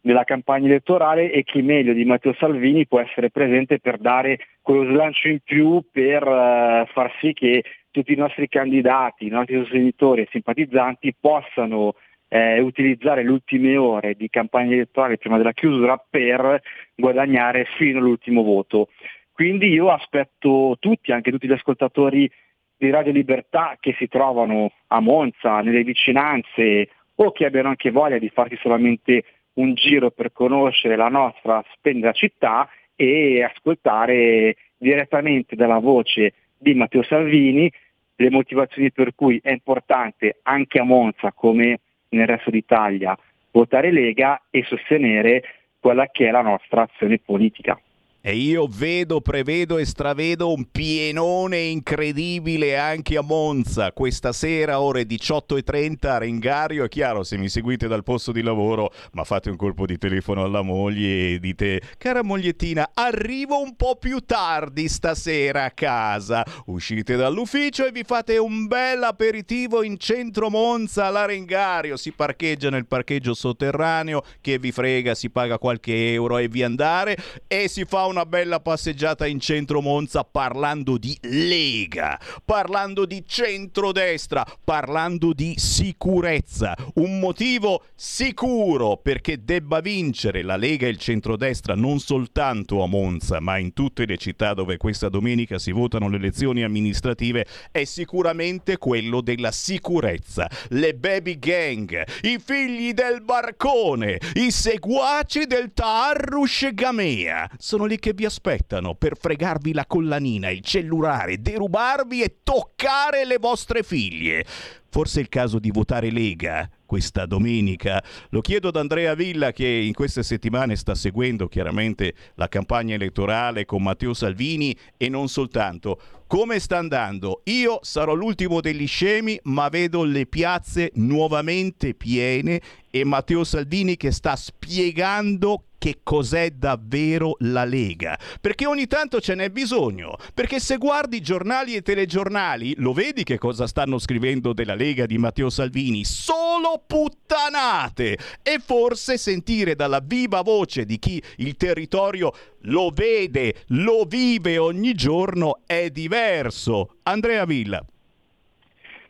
della campagna elettorale e chi meglio di Matteo Salvini può essere presente per dare quello slancio in più per eh, far sì che tutti i nostri candidati, i nostri sostenitori e simpatizzanti possano eh, utilizzare le ultime ore di campagna elettorale prima della chiusura per guadagnare fino all'ultimo voto. Quindi io aspetto tutti, anche tutti gli ascoltatori di Radio Libertà che si trovano a Monza, nelle vicinanze o che abbiano anche voglia di farsi solamente un giro per conoscere la nostra splendida città e ascoltare direttamente dalla voce di Matteo Salvini le motivazioni per cui è importante anche a Monza come nel resto d'Italia votare Lega e sostenere quella che è la nostra azione politica. E io vedo, prevedo e stravedo un pienone incredibile anche a Monza. Questa sera ore 18.30 a Rengario, è chiaro se mi seguite dal posto di lavoro ma fate un colpo di telefono alla moglie e dite cara mogliettina arrivo un po' più tardi stasera a casa, uscite dall'ufficio e vi fate un bel aperitivo in centro Monza alla Rengario, si parcheggia nel parcheggio sotterraneo che vi frega, si paga qualche euro e vi andare. E si fa una bella passeggiata in centro Monza parlando di Lega, parlando di centrodestra, parlando di sicurezza. Un motivo sicuro perché debba vincere la Lega e il centrodestra non soltanto a Monza, ma in tutte le città dove questa domenica si votano le elezioni amministrative è sicuramente quello della sicurezza. Le baby gang, i figli del barcone, i seguaci del Taarrush Gamea sono lì che vi aspettano per fregarvi la collanina, il cellulare, derubarvi e toccare le vostre figlie. Forse è il caso di votare Lega questa domenica. Lo chiedo ad Andrea Villa che in queste settimane sta seguendo chiaramente la campagna elettorale con Matteo Salvini e non soltanto. Come sta andando? Io sarò l'ultimo degli scemi, ma vedo le piazze nuovamente piene e Matteo Salvini che sta spiegando che cos'è davvero la Lega. Perché ogni tanto ce n'è bisogno. Perché se guardi giornali e telegiornali, lo vedi che cosa stanno scrivendo della Lega di Matteo Salvini? Solo puttanate! E forse sentire dalla viva voce di chi il territorio lo vede, lo vive ogni giorno è diverso. Andrea Villa.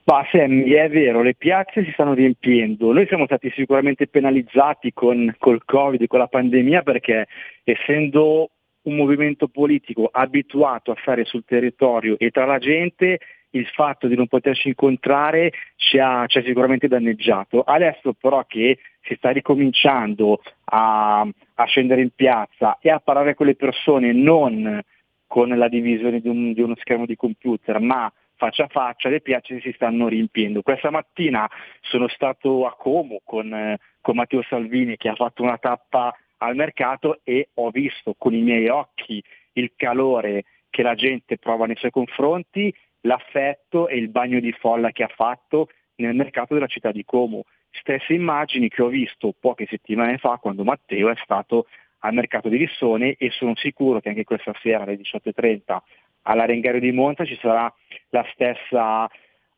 Ma Sammy, è vero, le piazze si stanno riempiendo. Noi siamo stati sicuramente penalizzati con col Covid, con la pandemia, perché essendo un movimento politico abituato a stare sul territorio e tra la gente, il fatto di non poterci incontrare ci ha, ci ha sicuramente danneggiato. Adesso però che si sta ricominciando a, a, scendere in piazza e a parlare con le persone non con la divisione di, un, di uno schermo di computer, ma faccia a faccia, le piazze si stanno riempiendo. Questa mattina sono stato a Como con, con Matteo Salvini che ha fatto una tappa al mercato e ho visto con i miei occhi il calore che la gente prova nei suoi confronti, l'affetto e il bagno di folla che ha fatto nel mercato della città di Como. Stesse immagini che ho visto poche settimane fa quando Matteo è stato al mercato di Lissone e sono sicuro che anche questa sera alle 18.30 all'Arengario di Monza ci sarà la stessa,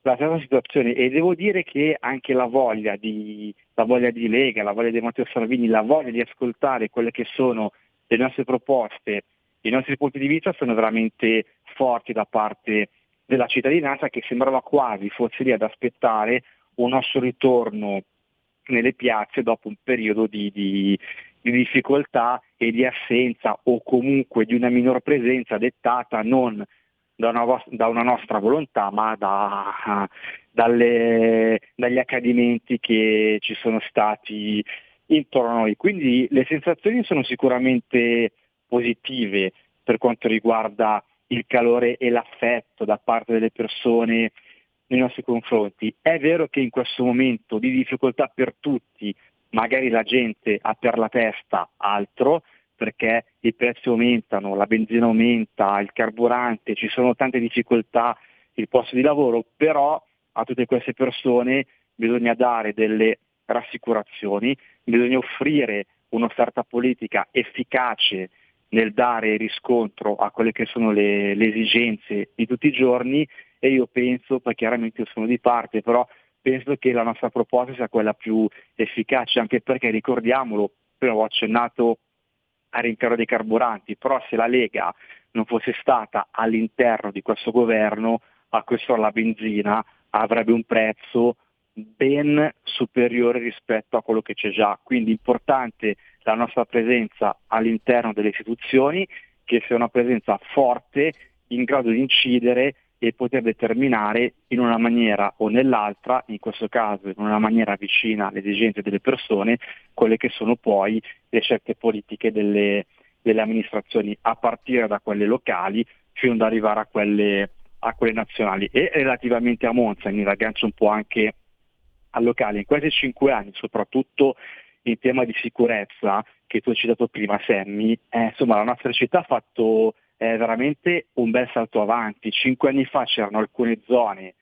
la stessa, situazione e devo dire che anche la voglia, di, la voglia di Lega, la voglia di Matteo Salvini, la voglia di ascoltare quelle che sono le nostre proposte, i nostri punti di vista sono veramente forti da parte della cittadinanza che sembrava quasi fosse lì ad aspettare un nostro ritorno nelle piazze dopo un periodo di, di, di difficoltà e di assenza o comunque di una minor presenza dettata non da una, da una nostra volontà ma da, dalle, dagli accadimenti che ci sono stati intorno a noi. Quindi le sensazioni sono sicuramente positive per quanto riguarda il calore e l'affetto da parte delle persone nei nostri confronti. È vero che in questo momento di difficoltà per tutti magari la gente ha per la testa altro perché i prezzi aumentano, la benzina aumenta, il carburante, ci sono tante difficoltà, il posto di lavoro, però a tutte queste persone bisogna dare delle rassicurazioni, bisogna offrire un'offerta politica efficace nel dare riscontro a quelle che sono le, le esigenze di tutti i giorni e io penso, poi chiaramente io sono di parte, però penso che la nostra proposta sia quella più efficace, anche perché ricordiamolo, prima ho accennato al rincaro dei carburanti, però se la Lega non fosse stata all'interno di questo governo, a questo la benzina avrebbe un prezzo ben superiore rispetto a quello che c'è già. Quindi importante la nostra presenza all'interno delle istituzioni, che sia una presenza forte, in grado di incidere e poter determinare in una maniera o nell'altra, in questo caso in una maniera vicina alle esigenze delle persone, quelle che sono poi le scelte politiche delle, delle amministrazioni, a partire da quelle locali fino ad arrivare a quelle, a quelle nazionali. E relativamente a Monza, mi raggancio un po' anche al locale, in questi cinque anni, soprattutto in tema di sicurezza, che tu hai citato prima Sammy, eh, insomma la nostra città ha fatto eh, veramente un bel salto avanti. Cinque anni fa c'erano alcune zone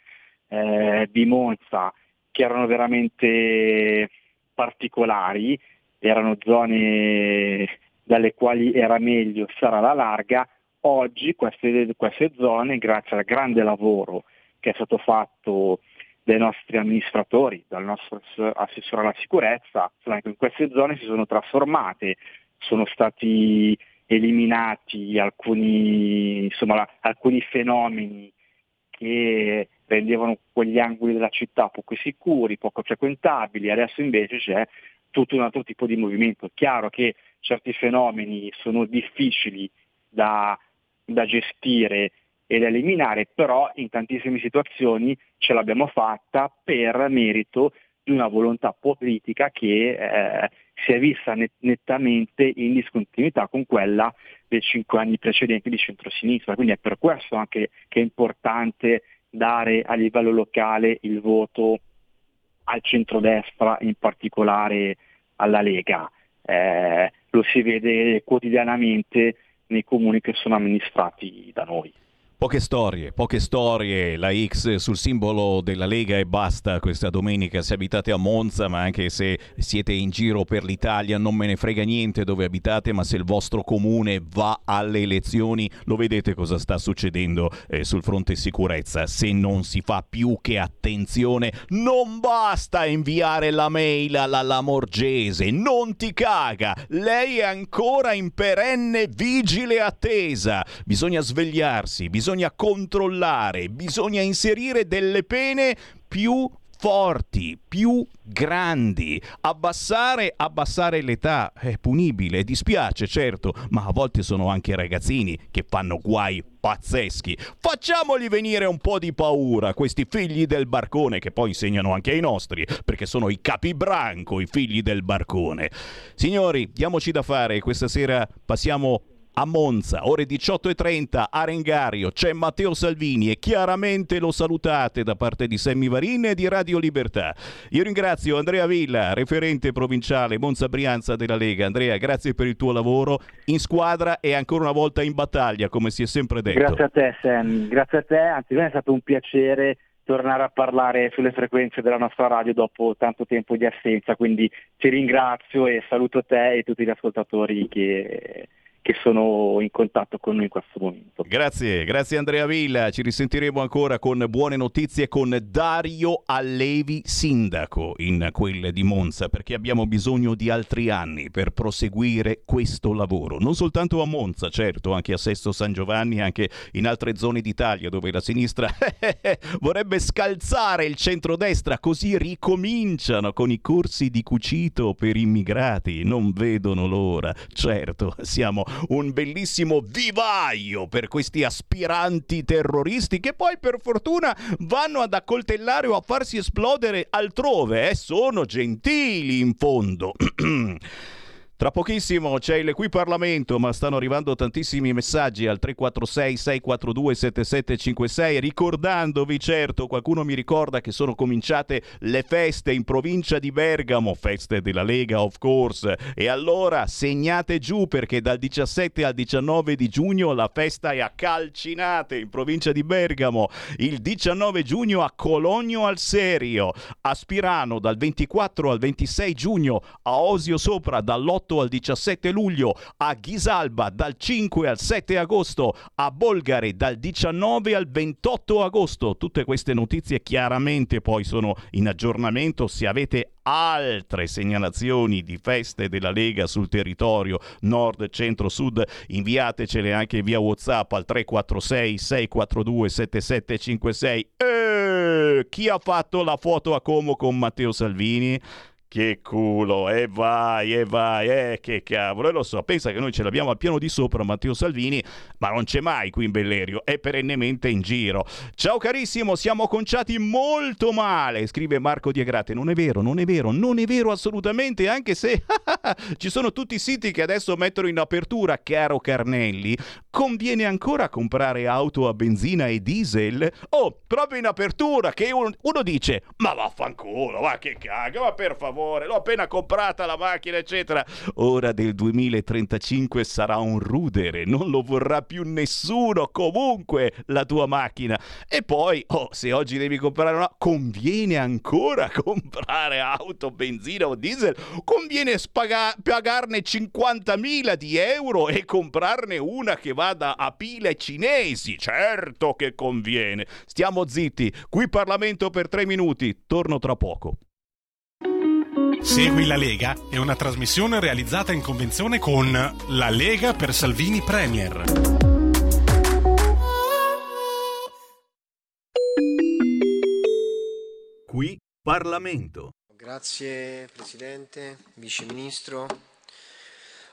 eh, di Monza che erano veramente particolari, erano zone dalle quali era meglio stare alla larga, oggi queste, queste zone, grazie al grande lavoro che è stato fatto dai nostri amministratori, dal nostro assessore alla sicurezza, in queste zone si sono trasformate, sono stati eliminati alcuni, insomma, alcuni fenomeni che rendevano quegli angoli della città poco sicuri, poco frequentabili, adesso invece c'è tutto un altro tipo di movimento. È chiaro che certi fenomeni sono difficili da, da gestire e da eliminare, però in tantissime situazioni ce l'abbiamo fatta per merito di una volontà politica che eh, si è vista net- nettamente in discontinuità con quella dei cinque anni precedenti di centrosinistra. Quindi è per questo anche che è importante dare a livello locale il voto al centrodestra, in particolare alla Lega. Eh, lo si vede quotidianamente nei comuni che sono amministrati da noi. Poche storie, poche storie, la X sul simbolo della Lega e basta questa domenica se abitate a Monza, ma anche se siete in giro per l'Italia, non me ne frega niente dove abitate, ma se il vostro comune va alle elezioni, lo vedete cosa sta succedendo eh, sul fronte sicurezza. Se non si fa più che attenzione, non basta inviare la mail alla Lamorgese, non ti caga, lei è ancora in perenne vigile attesa. Bisogna svegliarsi, bisogna bisogna controllare, bisogna inserire delle pene più forti, più grandi. Abbassare, abbassare l'età è punibile, dispiace certo, ma a volte sono anche ragazzini che fanno guai pazzeschi. Facciamoli venire un po' di paura, questi figli del barcone che poi insegnano anche ai nostri, perché sono i capibranco, i figli del barcone. Signori, diamoci da fare, questa sera passiamo a Monza, ore 18.30 a Rengario, c'è Matteo Salvini e chiaramente lo salutate da parte di Sammy Varin e di Radio Libertà. Io ringrazio Andrea Villa, referente provinciale Monza Brianza della Lega. Andrea, grazie per il tuo lavoro in squadra e ancora una volta in battaglia, come si è sempre detto. Grazie a te Sammy, grazie a te, anzi è stato un piacere tornare a parlare sulle frequenze della nostra radio dopo tanto tempo di assenza, quindi ti ringrazio e saluto te e tutti gli ascoltatori che che sono in contatto con noi in questo momento. Grazie, grazie Andrea Villa, ci risentiremo ancora con buone notizie con Dario Allevi, sindaco in quelle di Monza, perché abbiamo bisogno di altri anni per proseguire questo lavoro, non soltanto a Monza, certo, anche a Sesto San Giovanni, anche in altre zone d'Italia dove la sinistra vorrebbe scalzare il centrodestra, così ricominciano con i corsi di cucito per immigrati, non vedono l'ora. Certo, siamo un bellissimo vivaio per questi aspiranti terroristi che poi per fortuna vanno ad accoltellare o a farsi esplodere altrove, eh? sono gentili in fondo. Tra pochissimo c'è il qui Parlamento, ma stanno arrivando tantissimi messaggi al 346 642 7756 ricordandovi certo, qualcuno mi ricorda che sono cominciate le feste in provincia di Bergamo, feste della Lega of course, e allora segnate giù perché dal 17 al 19 di giugno la festa è a Calcinate in provincia di Bergamo, il 19 giugno a Cologno al Serio, a Spirano dal 24 al 26 giugno, a Osio Sopra dall'8 dall'8 al 17 luglio, a Ghisalba dal 5 al 7 agosto, a Bolgare dal 19 al 28 agosto. Tutte queste notizie chiaramente poi sono in aggiornamento se avete altre segnalazioni di feste della Lega sul territorio nord, centro, sud, inviatecele anche via WhatsApp al 346 642 7756. E chi ha fatto la foto a Como con Matteo Salvini? Che culo, e vai, e vai, eh, che cavolo, e lo so, pensa che noi ce l'abbiamo al piano di sopra Matteo Salvini, ma non c'è mai qui in Bellerio, è perennemente in giro. Ciao carissimo, siamo conciati molto male, scrive Marco Diagrate, non è vero, non è vero, non è vero assolutamente, anche se ci sono tutti i siti che adesso mettono in apertura, caro Carnelli, conviene ancora comprare auto a benzina e diesel? Oh, proprio in apertura, che uno, uno dice, ma vaffanculo, ma che caga, ma per favore, favore, l'ho appena comprata la macchina, eccetera. Ora del 2035 sarà un rudere, non lo vorrà più nessuno, comunque, la tua macchina. E poi, oh, se oggi devi comprare una, conviene ancora comprare auto, benzina o diesel? Conviene spaga- pagarne 50.000 di euro e comprarne una che vada a pile cinesi? Certo che conviene. Stiamo zitti, qui Parlamento per tre minuti, torno tra poco. Segui la Lega è una trasmissione realizzata in convenzione con La Lega per Salvini Premier. Qui Parlamento. Grazie Presidente, Vice Ministro.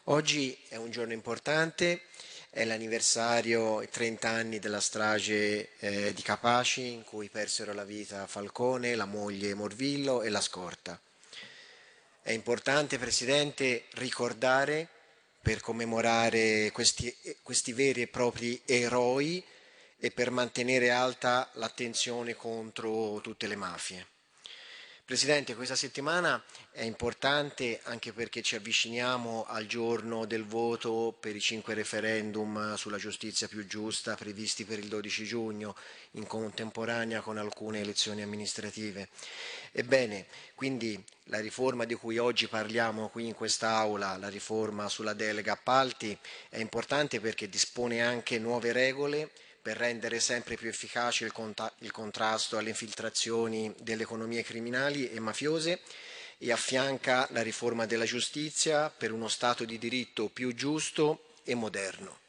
Oggi è un giorno importante, è l'anniversario, i 30 anni della strage eh, di Capaci in cui persero la vita Falcone, la moglie Morvillo e la scorta. È importante, Presidente, ricordare per commemorare questi, questi veri e propri eroi e per mantenere alta l'attenzione contro tutte le mafie. Presidente, questa settimana è importante anche perché ci avviciniamo al giorno del voto per i cinque referendum sulla giustizia più giusta previsti per il 12 giugno, in contemporanea con alcune elezioni amministrative. Ebbene, quindi la riforma di cui oggi parliamo qui in quest'Aula, la riforma sulla delega appalti, è importante perché dispone anche nuove regole per rendere sempre più efficace il, conta- il contrasto alle infiltrazioni delle economie criminali e mafiose e affianca la riforma della giustizia per uno Stato di diritto più giusto e moderno.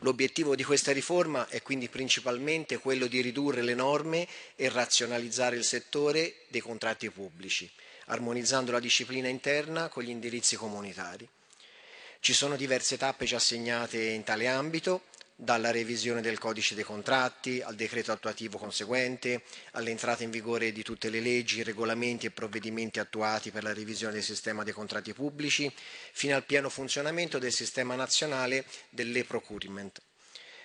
L'obiettivo di questa riforma è quindi principalmente quello di ridurre le norme e razionalizzare il settore dei contratti pubblici, armonizzando la disciplina interna con gli indirizzi comunitari. Ci sono diverse tappe già assegnate in tale ambito, dalla revisione del codice dei contratti al decreto attuativo conseguente, all'entrata in vigore di tutte le leggi, regolamenti e provvedimenti attuati per la revisione del sistema dei contratti pubblici, fino al pieno funzionamento del sistema nazionale dell'e-procurement.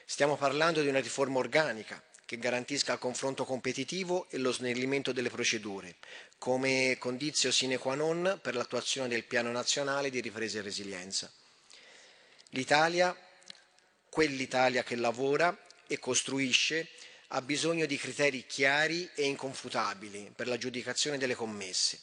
Stiamo parlando di una riforma organica che garantisca il confronto competitivo e lo snellimento delle procedure, come condizio sine qua non per l'attuazione del Piano nazionale di ripresa e resilienza. L'Italia, quell'Italia che lavora e costruisce, ha bisogno di criteri chiari e inconfutabili per l'aggiudicazione delle commesse.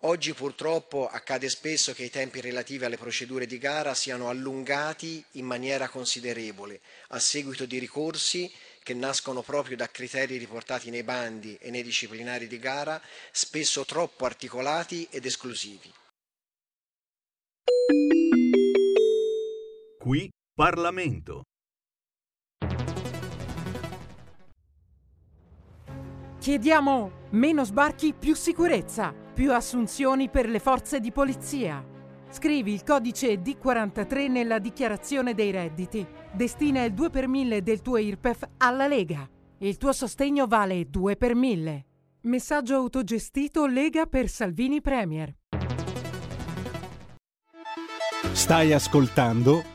Oggi purtroppo accade spesso che i tempi relativi alle procedure di gara siano allungati in maniera considerevole a seguito di ricorsi che nascono proprio da criteri riportati nei bandi e nei disciplinari di gara, spesso troppo articolati ed esclusivi. Qui Parlamento. Chiediamo meno sbarchi, più sicurezza, più assunzioni per le forze di polizia. Scrivi il codice D43 nella dichiarazione dei redditi. Destina il 2 per 1000 del tuo IRPEF alla Lega. Il tuo sostegno vale 2 per 1000. Messaggio autogestito Lega per Salvini Premier. Stai ascoltando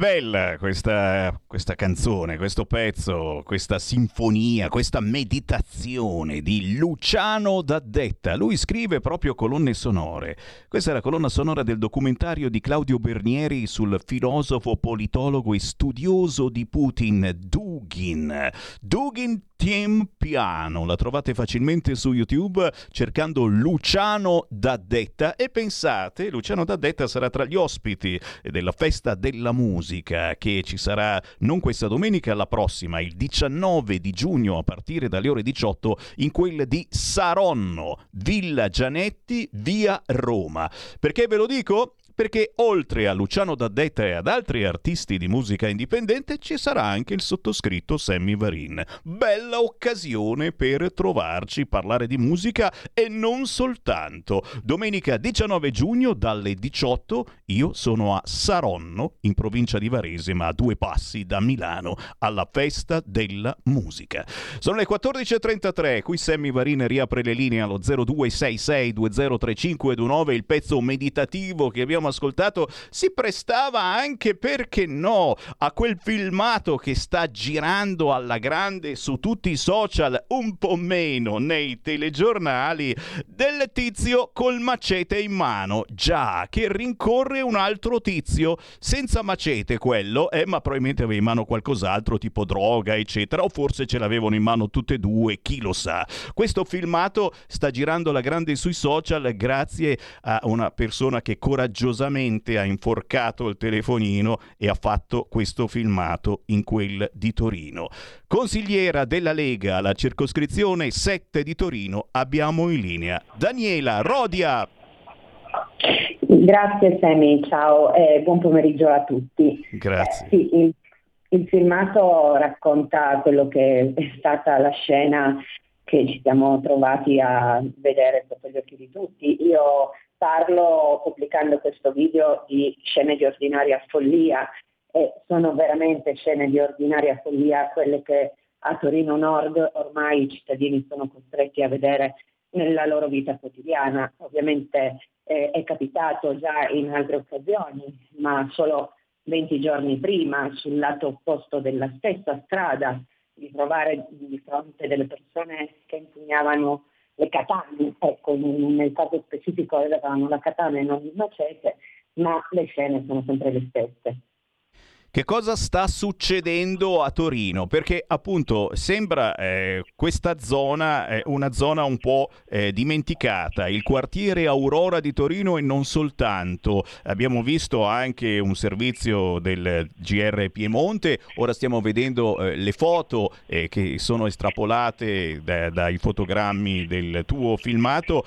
Bella questa, questa, canzone, questo pezzo, questa sinfonia, questa meditazione di Luciano D'Addetta. Lui scrive proprio colonne sonore. Questa è la colonna sonora del documentario di Claudio Bernieri sul filosofo, politologo e studioso di Putin, Dugin. Dugin Tiem Piano. La trovate facilmente su YouTube cercando Luciano D'Addetta e pensate, Luciano D'Addetta sarà tra gli ospiti della festa della musica che ci sarà non questa domenica, la prossima, il 19 di giugno a partire dalle ore 18 in quel di Saronno, Villa Gianetti, via Roma. Perché ve lo dico? Perché oltre a Luciano D'Addetta e ad altri artisti di musica indipendente ci sarà anche il sottoscritto Sammy Varin. Bella occasione per trovarci, parlare di musica e non soltanto. Domenica 19 giugno dalle 18 io sono a Saronno, in provincia di Varese, ma a due passi da Milano, alla festa della musica. Sono le 14.33, qui Sammy Varin riapre le linee allo 0266203529, il pezzo meditativo che abbiamo ascoltato si prestava anche, perché no, a quel filmato che sta girando alla grande su tutti i social, un po' meno nei telegiornali, del tizio col macete in mano. Già, che rincorre un altro tizio, senza macete quello, eh, ma probabilmente aveva in mano qualcos'altro, tipo droga, eccetera, o forse ce l'avevano in mano tutte e due, chi lo sa. Questo filmato sta girando alla grande sui social grazie a una persona che coraggiosamente improvvisamente ha inforcato il telefonino e ha fatto questo filmato in quel di Torino. Consigliera della Lega alla circoscrizione 7 di Torino, abbiamo in linea Daniela Rodia. Grazie Semi, ciao e buon pomeriggio a tutti. Grazie. Eh, sì, il, il filmato racconta quello che è stata la scena che ci siamo trovati a vedere sotto gli occhi di tutti. Io parlo pubblicando questo video di scene di ordinaria follia e sono veramente scene di ordinaria follia quelle che a Torino Nord ormai i cittadini sono costretti a vedere nella loro vita quotidiana. Ovviamente eh, è capitato già in altre occasioni, ma solo 20 giorni prima sul lato opposto della stessa strada di trovare di fronte delle persone che impugnavano le katane, ecco, nel caso specifico avevano la katana e non il macete, ma le scene sono sempre le stesse. Che cosa sta succedendo a Torino? Perché appunto sembra eh, questa zona eh, una zona un po' eh, dimenticata, il quartiere Aurora di Torino e non soltanto. Abbiamo visto anche un servizio del GR Piemonte, ora stiamo vedendo eh, le foto eh, che sono estrapolate da, dai fotogrammi del tuo filmato.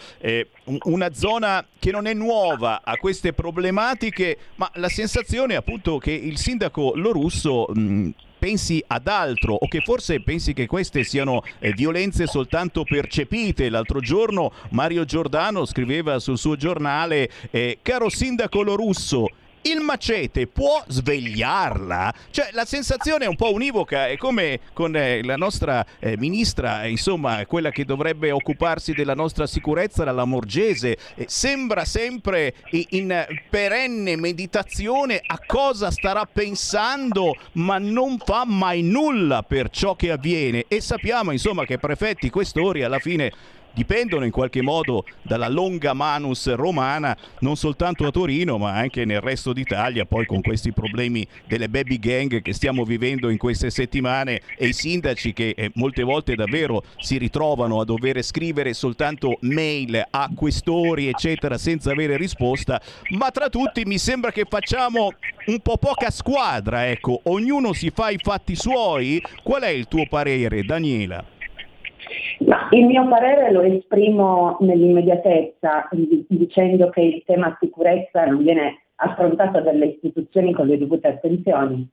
Una zona che non è nuova a queste problematiche, ma la sensazione è appunto che il sindaco Lorusso mh, pensi ad altro o che forse pensi che queste siano eh, violenze soltanto percepite. L'altro giorno Mario Giordano scriveva sul suo giornale, eh, caro sindaco Lorusso, il macete può svegliarla? Cioè la sensazione è un po' univoca, è come con eh, la nostra eh, ministra, insomma, quella che dovrebbe occuparsi della nostra sicurezza, la Lamorgese, eh, sembra sempre in perenne meditazione a cosa starà pensando, ma non fa mai nulla per ciò che avviene e sappiamo insomma che prefetti questori alla fine dipendono in qualche modo dalla longa manus romana, non soltanto a Torino ma anche nel resto d'Italia, poi con questi problemi delle baby gang che stiamo vivendo in queste settimane e i sindaci che eh, molte volte davvero si ritrovano a dover scrivere soltanto mail a questori eccetera senza avere risposta, ma tra tutti mi sembra che facciamo un po' poca squadra, ecco, ognuno si fa i fatti suoi. Qual è il tuo parere, Daniela? Ma il mio parere lo esprimo nell'immediatezza dicendo che il tema sicurezza non viene affrontato dalle istituzioni con le dovute attenzioni.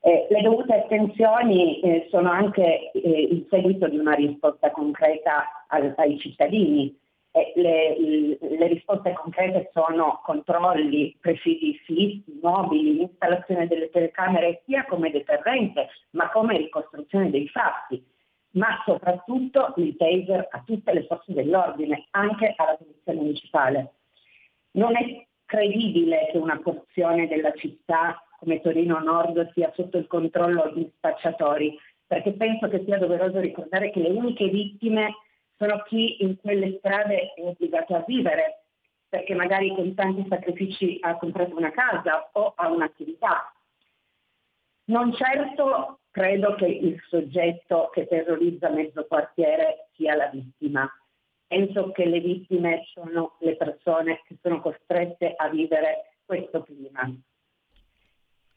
Eh, le dovute attenzioni eh, sono anche eh, il seguito di una risposta concreta al, ai cittadini. Le, le, risposte concrete sono controlli, presidi fissi, mobili, installazione delle telecamere sia come deterrente ma come ricostruzione dei fatti ma soprattutto il taser a tutte le forze dell'ordine, anche alla polizia municipale. Non è credibile che una porzione della città come Torino Nord sia sotto il controllo di spacciatori, perché penso che sia doveroso ricordare che le uniche vittime sono chi in quelle strade è obbligato a vivere, perché magari con tanti sacrifici ha comprato una casa o ha un'attività. Non certo credo che il soggetto che terrorizza mezzo quartiere sia la vittima. Penso che le vittime sono le persone che sono costrette a vivere questo clima.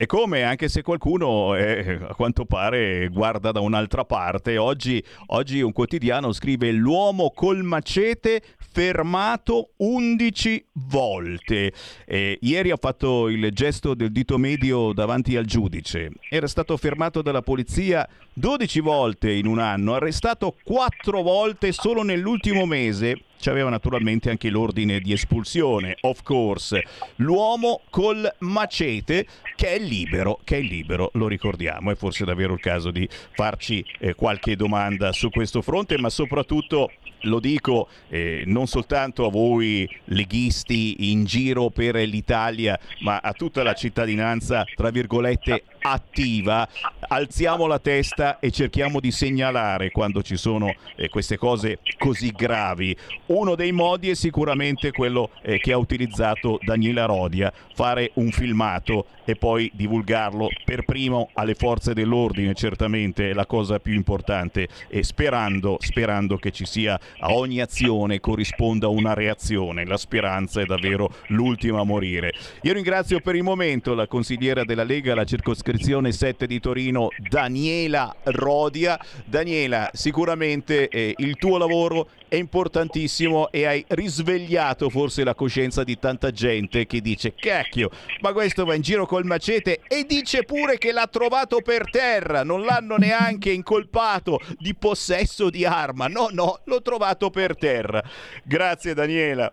E come, anche se qualcuno eh, a quanto pare guarda da un'altra parte, oggi, oggi un quotidiano scrive l'uomo col macete fermato 11 volte. Eh, ieri ha fatto il gesto del dito medio davanti al giudice. Era stato fermato dalla polizia 12 volte in un anno, arrestato 4 volte solo nell'ultimo mese c'aveva naturalmente anche l'ordine di espulsione, of course. L'uomo col macete che è libero, che è libero, lo ricordiamo, è forse davvero il caso di farci eh, qualche domanda su questo fronte, ma soprattutto lo dico eh, non soltanto a voi leghisti in giro per l'Italia, ma a tutta la cittadinanza, tra virgolette, attiva, alziamo la testa e cerchiamo di segnalare quando ci sono eh, queste cose così gravi. Uno dei modi è sicuramente quello eh, che ha utilizzato Daniela Rodia, fare un filmato e poi divulgarlo per primo alle forze dell'ordine, certamente è la cosa più importante e sperando, sperando che ci sia a ogni azione corrisponda una reazione. La speranza è davvero l'ultima a morire. Io ringrazio per il momento la consigliera della Lega, la circoscrizione 7 di Torino, Daniela Rodia. Daniela, sicuramente eh, il tuo lavoro è importantissimo e hai risvegliato forse la coscienza di tanta gente che dice cacchio, ma questo va in giro col macete e dice pure che l'ha trovato per terra, non l'hanno neanche incolpato di possesso di arma, no, no, l'ho trovato per terra. Grazie Daniela.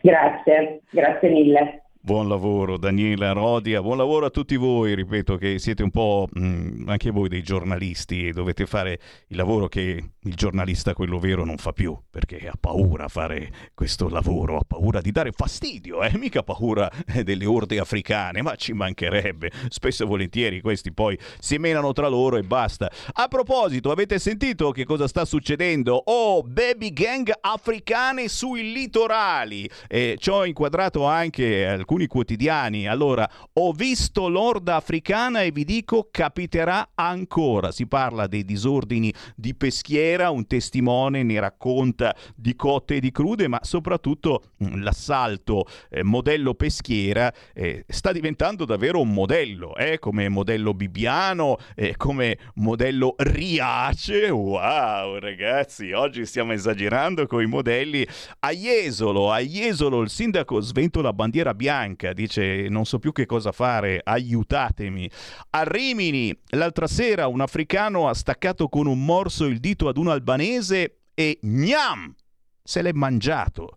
Grazie, grazie mille. Buon lavoro Daniela Rodia, buon lavoro a tutti voi, ripeto che siete un po' mh, mm, anche voi dei giornalisti e dovete fare il lavoro che il giornalista quello vero non fa più, perché ha paura a fare questo lavoro, ha paura di dare fastidio, eh? mica paura delle orde africane, ma ci mancherebbe, spesso e volentieri questi poi si menano tra loro e basta. A proposito, avete sentito che cosa sta succedendo? Oh, baby gang africane sui litorali, eh, ci ho inquadrato anche alcuni alcuni quotidiani. Allora, ho visto l'orda africana e vi dico capiterà ancora. Si parla dei disordini di Peschiera, un testimone ne racconta di cotte e di crude, ma soprattutto mm, l'assalto eh, modello Peschiera eh, sta diventando davvero un modello, eh, come modello Bibbiano, eh, come modello Riace. Wow, ragazzi, oggi stiamo esagerando con i modelli. A Jesolo, a Jesolo il sindaco svento la bandiera bianca bianca, dice non so più che cosa fare, aiutatemi. A Rimini, l'altra sera un africano ha staccato con un morso il dito ad un albanese e gnam! Se l'è mangiato.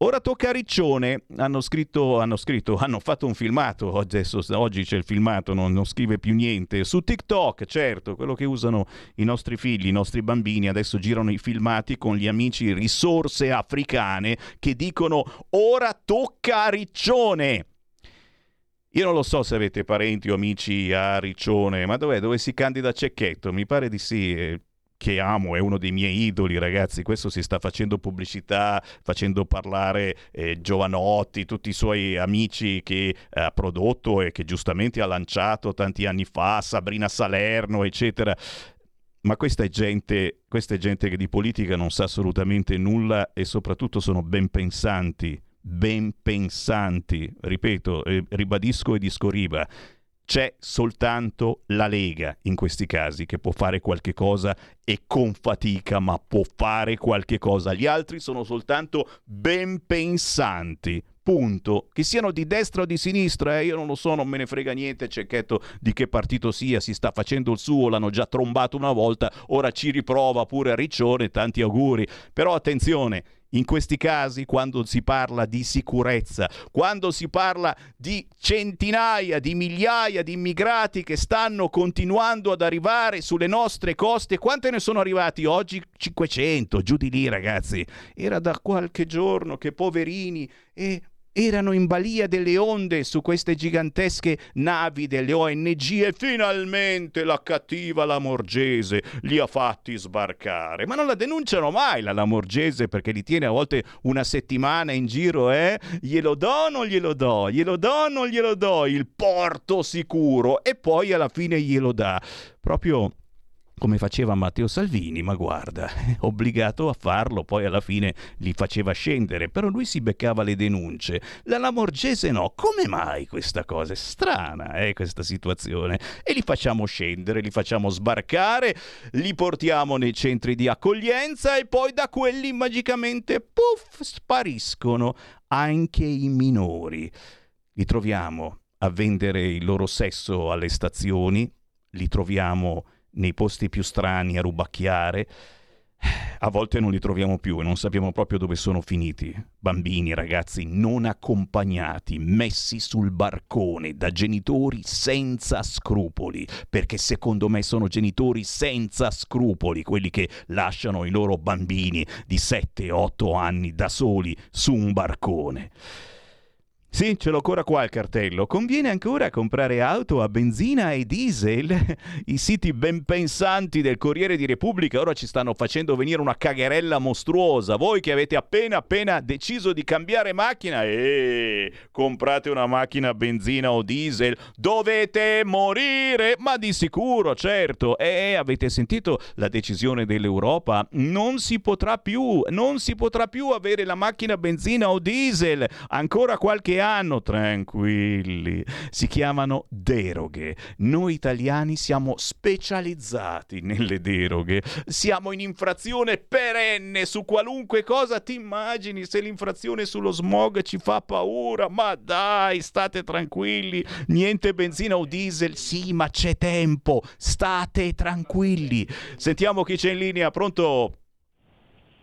Ora tocca a Riccione, hanno scritto, hanno scritto, hanno fatto un filmato, adesso, oggi c'è il filmato, non, non, scrive più niente, su TikTok, certo, quello che usano i nostri figli, i nostri bambini, adesso girano i filmati con gli amici risorse africane che dicono ora tocca a Riccione. Io non lo so se avete parenti o amici a Riccione, ma dov'è? Dove si candida Cecchetto? Mi pare di sì. Che amo, è uno dei miei idoli, ragazzi. Questo si sta facendo pubblicità, facendo parlare eh, Giovanotti, tutti i suoi amici che eh, ha prodotto e che giustamente ha lanciato tanti anni fa, Sabrina Salerno, eccetera. Ma questa è, gente, questa è gente che di politica non sa assolutamente nulla e soprattutto sono ben pensanti, ben pensanti. Ripeto, eh, ribadisco e discoriba c'è soltanto la Lega in questi casi che può fare qualche cosa e con fatica, ma può fare qualche cosa. Gli altri sono soltanto ben pensanti. Punto. Che siano di destra o di sinistra, eh, io non lo so, non me ne frega niente, cecchetto di che partito sia, si sta facendo il suo, l'hanno già trombato una volta, ora ci riprova pure Riccione, tanti auguri. Però attenzione, in questi casi, quando si parla di sicurezza, quando si parla di centinaia di migliaia di immigrati che stanno continuando ad arrivare sulle nostre coste, quante ne sono arrivati oggi? 500, giù di lì ragazzi. Era da qualche giorno che poverini e erano in balia delle onde su queste gigantesche navi delle ONG e finalmente la cattiva Lamorgese li ha fatti sbarcare. Ma non la denunciano mai la Lamorgese perché li tiene a volte una settimana in giro, eh? Glielo do o non glielo do? Glielo do o non glielo do? Il porto sicuro e poi alla fine glielo dà. Proprio come faceva Matteo Salvini, ma guarda, obbligato a farlo, poi alla fine li faceva scendere, però lui si beccava le denunce. La Lamorgese no, come mai questa cosa? È strana, eh, questa situazione. E li facciamo scendere, li facciamo sbarcare, li portiamo nei centri di accoglienza e poi da quelli magicamente, puff, spariscono anche i minori. Li troviamo a vendere il loro sesso alle stazioni, li troviamo nei posti più strani a rubacchiare. A volte non li troviamo più e non sappiamo proprio dove sono finiti. Bambini, ragazzi non accompagnati, messi sul barcone da genitori senza scrupoli, perché secondo me sono genitori senza scrupoli, quelli che lasciano i loro bambini di 7-8 anni da soli su un barcone. Sì, ce l'ho ancora qua il cartello. Conviene ancora comprare auto a benzina e diesel? I siti ben pensanti del Corriere di Repubblica ora ci stanno facendo venire una cagherella mostruosa. Voi che avete appena appena deciso di cambiare macchina e comprate una macchina a benzina o diesel, dovete morire, ma di sicuro, certo. E avete sentito la decisione dell'Europa? Non si potrà più, non si potrà più avere la macchina a benzina o diesel. Ancora qualche anno, tranquilli, si chiamano deroghe. Noi italiani siamo specializzati nelle deroghe, siamo in infrazione perenne su qualunque cosa ti immagini, se l'infrazione sullo smog ci fa paura, ma dai, state tranquilli, niente benzina o diesel, sì, ma c'è tempo, state tranquilli. Sentiamo chi c'è in linea, pronto?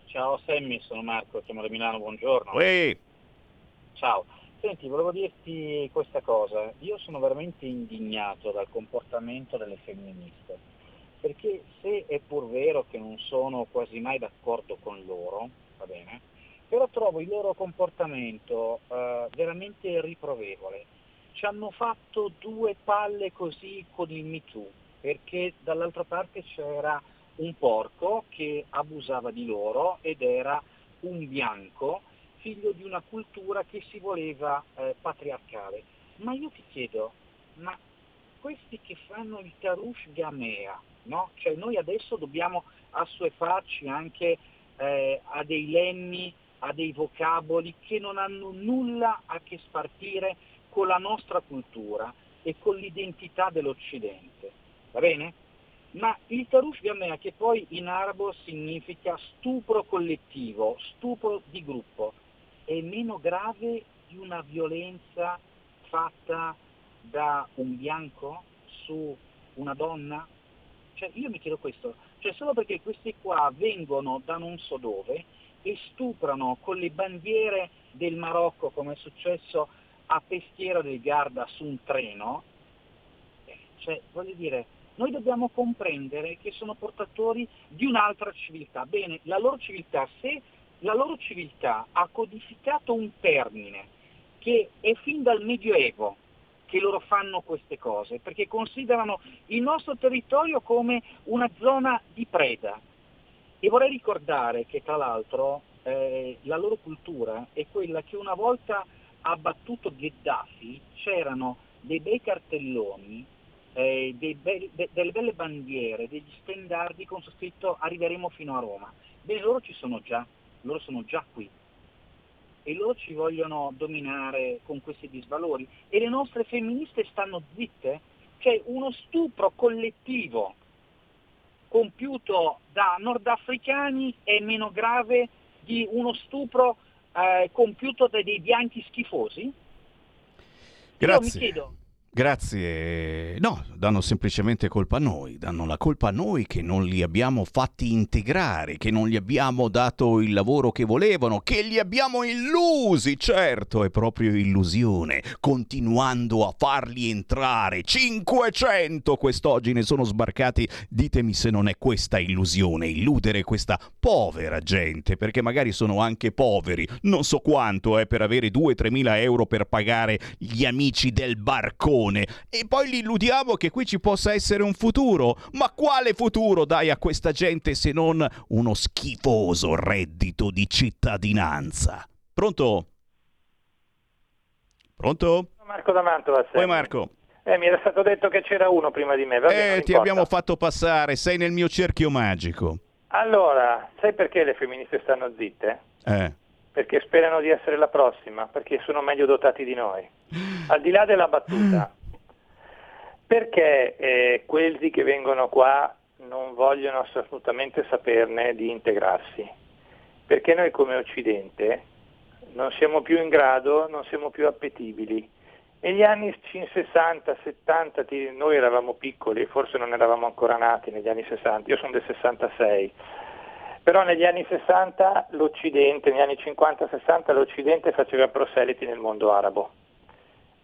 Ciao Sammy, sono Marco, chiamo da Milano, buongiorno. Uè. Ciao. Senti, volevo dirti questa cosa. Io sono veramente indignato dal comportamento delle femministe, perché se è pur vero che non sono quasi mai d'accordo con loro, va bene, però trovo il loro comportamento eh, veramente riprovevole. Ci hanno fatto due palle così con il Me Too, perché dall'altra parte c'era un porco che abusava di loro ed era un bianco figlio di una cultura che si voleva eh, patriarcale. Ma io ti chiedo, ma questi che fanno il Tarush Gamea, no? Cioè noi adesso dobbiamo assuefarci anche eh, a dei lemmi, a dei vocaboli che non hanno nulla a che spartire con la nostra cultura e con l'identità dell'Occidente. Va bene? Ma il Tarush Gamea, che poi in arabo significa stupro collettivo, stupro di gruppo, è meno grave di una violenza fatta da un bianco su una donna? Cioè, io mi chiedo questo, cioè solo perché questi qua vengono da non so dove e stuprano con le bandiere del Marocco, come è successo a Peschiera del Garda su un treno, eh, cioè, voglio dire, noi dobbiamo comprendere che sono portatori di un'altra civiltà. Bene, la loro civiltà, se la loro civiltà ha codificato un termine che è fin dal Medioevo che loro fanno queste cose, perché considerano il nostro territorio come una zona di preda. E vorrei ricordare che tra l'altro eh, la loro cultura è quella che una volta ha battuto Gheddafi c'erano dei bei cartelloni, eh, be- de- delle belle bandiere, degli stendardi con su scritto arriveremo fino a Roma. Beh, loro ci sono già loro sono già qui e loro ci vogliono dominare con questi disvalori e le nostre femministe stanno zitte, c'è uno stupro collettivo compiuto da nordafricani è meno grave di uno stupro eh, compiuto da dei bianchi schifosi? Grazie. Io mi chiedo, Grazie. No, danno semplicemente colpa a noi, danno la colpa a noi che non li abbiamo fatti integrare, che non gli abbiamo dato il lavoro che volevano, che li abbiamo illusi, certo, è proprio illusione, continuando a farli entrare. 500 quest'oggi ne sono sbarcati, ditemi se non è questa illusione, illudere questa povera gente, perché magari sono anche poveri, non so quanto è per avere 2-3 mila euro per pagare gli amici del barcone e poi li illudiamo che qui ci possa essere un futuro. Ma quale futuro dai a questa gente se non uno schifoso reddito di cittadinanza? Pronto? Pronto? Marco da Mantova. Poi Marco. Eh, mi era stato detto che c'era uno prima di me. Vabbè, eh, ti importa. abbiamo fatto passare, sei nel mio cerchio magico. Allora, sai perché le femministe stanno zitte? Eh. Perché sperano di essere la prossima, perché sono meglio dotati di noi. Al di là della battuta, perché eh, quelli che vengono qua non vogliono assolutamente saperne di integrarsi? Perché noi come Occidente non siamo più in grado, non siamo più appetibili. Negli anni 60, 70, ti- noi eravamo piccoli, forse non eravamo ancora nati negli anni 60, io sono del 66, però negli anni 60 l'Occidente, negli anni 50-60 l'Occidente faceva proseliti nel mondo arabo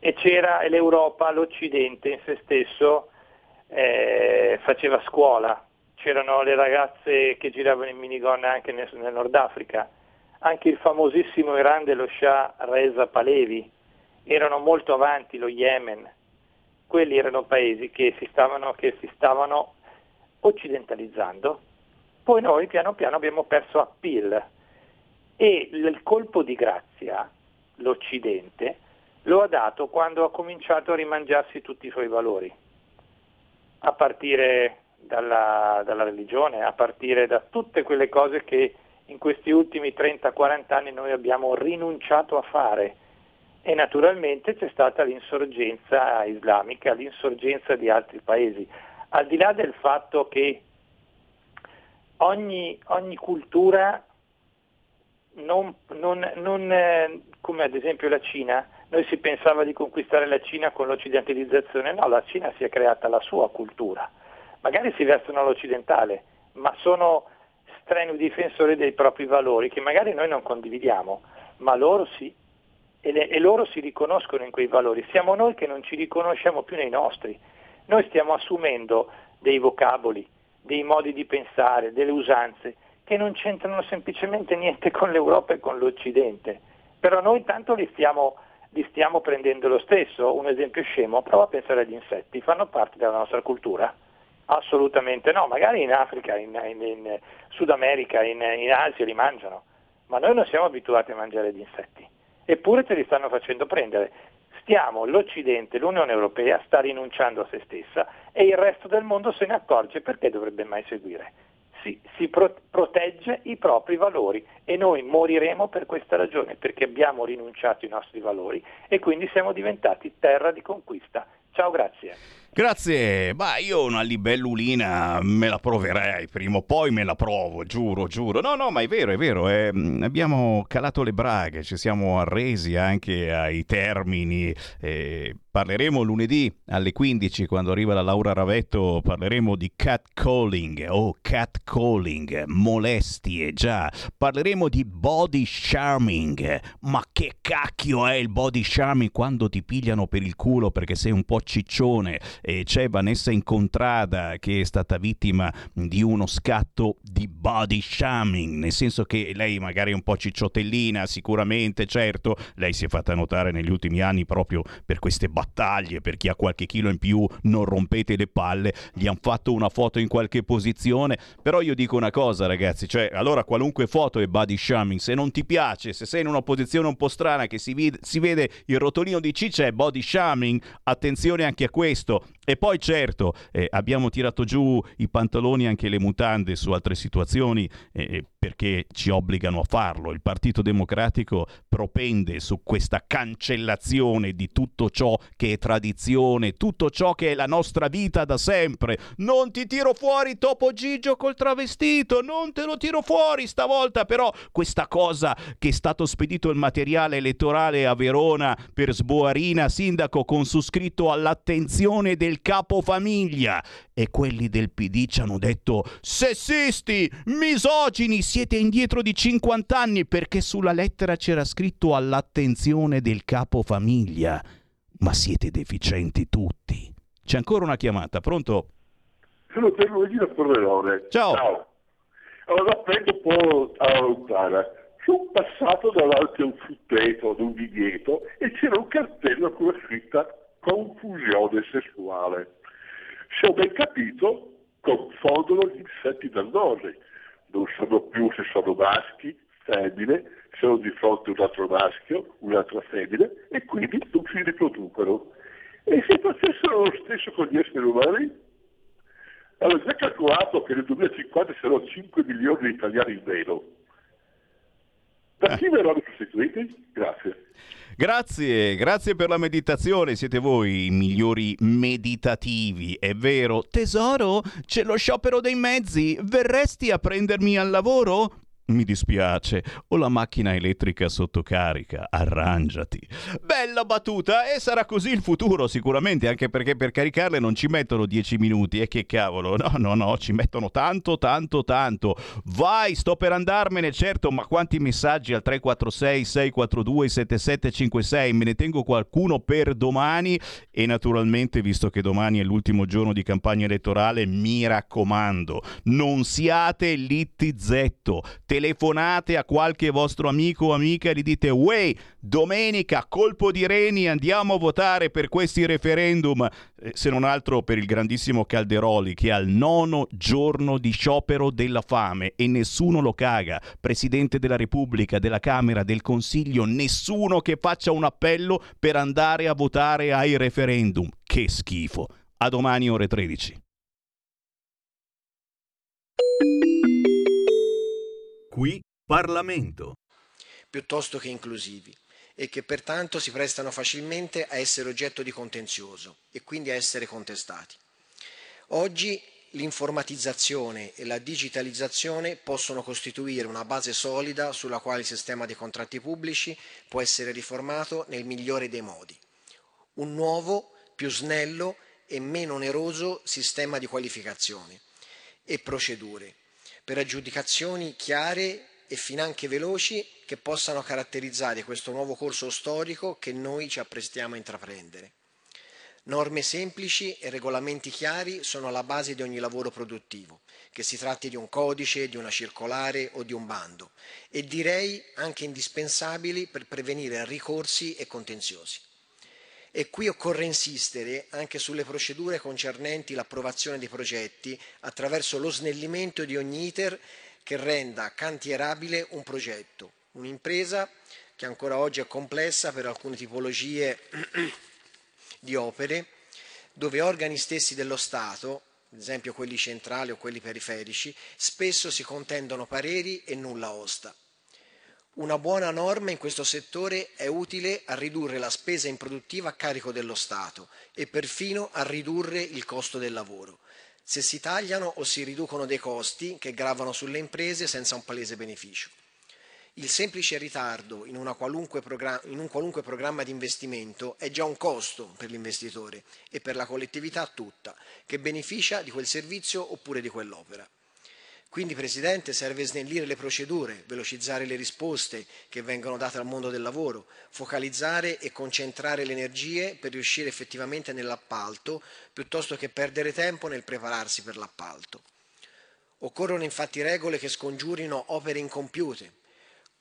e c'era l'Europa, l'Occidente in se stesso eh, faceva scuola, c'erano le ragazze che giravano in minigonna anche nel, nel Nord Africa, anche il famosissimo Iran dello Shah Reza Pahlavi, erano molto avanti lo Yemen, quelli erano paesi che si stavano, che si stavano occidentalizzando, poi noi piano piano abbiamo perso appeal. E il colpo di grazia, l'Occidente, lo ha dato quando ha cominciato a rimangiarsi tutti i suoi valori, a partire dalla, dalla religione, a partire da tutte quelle cose che in questi ultimi 30-40 anni noi abbiamo rinunciato a fare. E naturalmente c'è stata l'insorgenza islamica, l'insorgenza di altri paesi. Al di là del fatto che ogni, ogni cultura, non, non, non, eh, come ad esempio la Cina, noi si pensava di conquistare la Cina con l'occidentalizzazione, no, la Cina si è creata la sua cultura. Magari si vestono all'occidentale, ma sono strenui difensori dei propri valori che magari noi non condividiamo, ma loro sì. E, le- e loro si riconoscono in quei valori. Siamo noi che non ci riconosciamo più nei nostri. Noi stiamo assumendo dei vocaboli, dei modi di pensare, delle usanze che non c'entrano semplicemente niente con l'Europa e con l'Occidente. Però noi intanto li stiamo, li stiamo prendendo lo stesso. Un esempio scemo, prova a pensare agli insetti, fanno parte della nostra cultura? Assolutamente no, magari in Africa, in, in- in Sud America, in, in Asia li mangiano, ma noi non siamo abituati a mangiare gli insetti, eppure ce li stanno facendo prendere. Stiamo, l'Occidente, l'Unione Europea sta rinunciando a se stessa e il resto del mondo se ne accorge perché dovrebbe mai seguire. Si, si pro- protegge i propri valori e noi moriremo per questa ragione, perché abbiamo rinunciato ai nostri valori e quindi siamo diventati terra di conquista. Ciao, grazie. Grazie, ma io una libellulina me la proverei, prima o poi me la provo, giuro, giuro. No, no, ma è vero, è vero, eh, abbiamo calato le braghe, ci siamo arresi anche ai termini. eh, parleremo lunedì alle 15 quando arriva la Laura Ravetto, parleremo di catcalling, oh catcalling, molestie, già. Parleremo di body charming, ma che cacchio è il body charming quando ti pigliano per il culo perché sei un po' ciccione? E c'è Vanessa Incontrada che è stata vittima di uno scatto di body shaming, nel senso che lei magari è un po' cicciotellina, sicuramente, certo, lei si è fatta notare negli ultimi anni proprio per queste battaglie, per chi ha qualche chilo in più, non rompete le palle, gli hanno fatto una foto in qualche posizione, però io dico una cosa ragazzi, cioè allora qualunque foto è body shaming, se non ti piace, se sei in una posizione un po' strana che si, vide- si vede il rotolino di ciccia è body shaming, attenzione anche a questo. E poi certo, eh, abbiamo tirato giù i pantaloni e anche le mutande su altre situazioni, eh, perché ci obbligano a farlo. Il Partito Democratico propende su questa cancellazione di tutto ciò che è tradizione, tutto ciò che è la nostra vita da sempre. Non ti tiro fuori Topo Gigio col travestito, non te lo tiro fuori stavolta, però questa cosa che è stato spedito il materiale elettorale a Verona per Sboarina, sindaco con su scritto all'attenzione del capofamiglia e quelli del PD ci hanno detto sessisti, misogini, siete indietro di 50 anni perché sulla lettera c'era scritto all'attenzione del capofamiglia. Ma siete deficienti tutti. C'è ancora una chiamata, pronto? Sono Pierluigi Corleone. Ciao. Ciao. Allora prendo un po' alla lontana. Sono passato davanti a un frutteto, ad un vigneto, e c'era un cartello con la scritta confusione sessuale. Se ho ben capito, confondono gli insetti dannosi. Non sanno più se sono maschi, femmine, sono di fronte a un altro maschio, un'altra femmina, e quindi non si riproducono. E se facessero lo stesso con gli esseri umani? Allora, già calcolato che nel 2050 saranno 5 milioni di italiani in meno. Da chi verranno sostituiti? Grazie. Grazie, grazie per la meditazione, siete voi i migliori meditativi, è vero. Tesoro, c'è lo sciopero dei mezzi, verresti a prendermi al lavoro? Mi dispiace, ho la macchina elettrica sotto carica, arrangiati. Bella battuta e sarà così il futuro sicuramente, anche perché per caricarle non ci mettono 10 minuti e che cavolo, no, no, no, ci mettono tanto, tanto, tanto. Vai, sto per andarmene, certo, ma quanti messaggi al 346 642 7756, me ne tengo qualcuno per domani. E naturalmente, visto che domani è l'ultimo giorno di campagna elettorale, mi raccomando, non siate littizzetto telefonate a qualche vostro amico o amica e gli dite Wey, domenica, colpo di reni, andiamo a votare per questi referendum, eh, se non altro per il grandissimo Calderoli che ha il nono giorno di sciopero della fame e nessuno lo caga, Presidente della Repubblica, della Camera, del Consiglio, nessuno che faccia un appello per andare a votare ai referendum. Che schifo. A domani ore 13. Qui Parlamento. piuttosto che inclusivi e che pertanto si prestano facilmente a essere oggetto di contenzioso e quindi a essere contestati. Oggi l'informatizzazione e la digitalizzazione possono costituire una base solida sulla quale il sistema dei contratti pubblici può essere riformato nel migliore dei modi. Un nuovo, più snello e meno oneroso sistema di qualificazione e procedure per aggiudicazioni chiare e finanche veloci che possano caratterizzare questo nuovo corso storico che noi ci apprestiamo a intraprendere. Norme semplici e regolamenti chiari sono la base di ogni lavoro produttivo, che si tratti di un codice, di una circolare o di un bando, e direi anche indispensabili per prevenire ricorsi e contenziosi. E qui occorre insistere anche sulle procedure concernenti l'approvazione dei progetti attraverso lo snellimento di ogni iter che renda cantierabile un progetto, un'impresa che ancora oggi è complessa per alcune tipologie di opere, dove organi stessi dello Stato, ad esempio quelli centrali o quelli periferici, spesso si contendono pareri e nulla osta. Una buona norma in questo settore è utile a ridurre la spesa improduttiva a carico dello Stato e perfino a ridurre il costo del lavoro, se si tagliano o si riducono dei costi che gravano sulle imprese senza un palese beneficio. Il semplice ritardo in, in, un qualunque programma di investimento è già un costo per l'investitore e per la collettività tutta, che beneficia di quel servizio oppure di quell'opera. Quindi, Presidente, serve snellire le procedure, velocizzare le risposte che vengono date al mondo del lavoro, focalizzare e concentrare le energie per riuscire effettivamente nell'appalto, piuttosto che perdere tempo nel prepararsi per l'appalto. Occorrono infatti regole che scongiurino opere incompiute,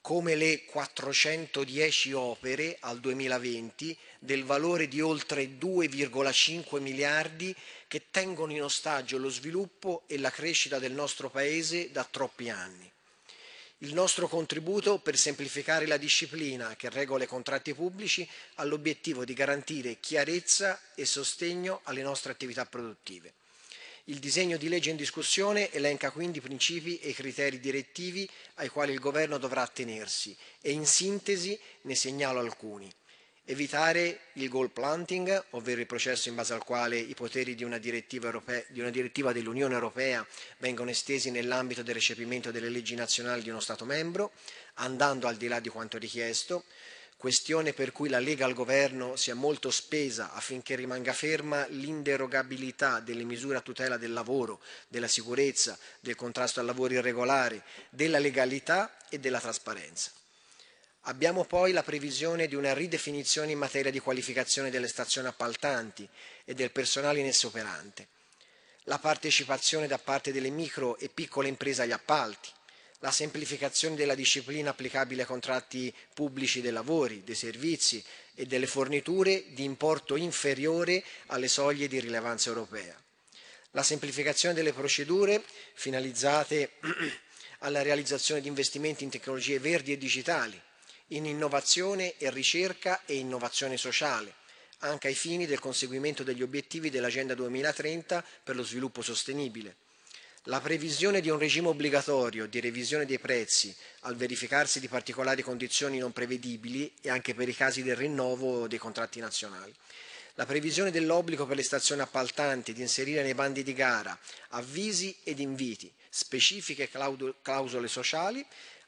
come le 410 opere al 2020 del valore di oltre 2,5 miliardi che tengono in ostaggio lo sviluppo e la crescita del nostro Paese da troppi anni. Il nostro contributo per semplificare la disciplina che regola i contratti pubblici ha l'obiettivo di garantire chiarezza e sostegno alle nostre attività produttive Il disegno di legge in discussione elenca quindi i principi e i criteri direttivi ai quali il Governo dovrà attenersi e in sintesi ne segnalo alcuni. Evitare il goal planting, ovvero il processo in base al quale i poteri di una direttiva, europea, di una direttiva dell'Unione Europea vengono estesi nell'ambito del recepimento delle leggi nazionali di uno Stato membro, andando al di là di quanto richiesto, questione per cui la Lega al governo si è molto spesa affinché rimanga ferma l'inderogabilità delle misure a tutela del lavoro, della sicurezza, del contrasto al lavoro irregolare, della legalità e della trasparenza. Abbiamo poi la previsione di una ridefinizione in materia di qualificazione delle stazioni appaltanti e del personale in esse operante, la partecipazione da parte delle micro e piccole imprese agli appalti, la semplificazione della disciplina applicabile ai contratti pubblici dei lavori, dei servizi e delle forniture di importo inferiore alle soglie di rilevanza europea, la semplificazione delle procedure finalizzate alla realizzazione di investimenti in tecnologie verdi e digitali, in innovazione e ricerca e innovazione sociale, anche ai fini del conseguimento degli obiettivi dell'Agenda 2030 per lo sviluppo sostenibile la previsione di un regime obbligatorio di revisione dei prezzi al verificarsi di particolari condizioni non prevedibili e anche per i casi del rinnovo dei contratti nazionali. La previsione dell'obbligo per le stazioni appaltanti di inserire nei bandi di gara avvisi ed inviti, specifiche clausole sociali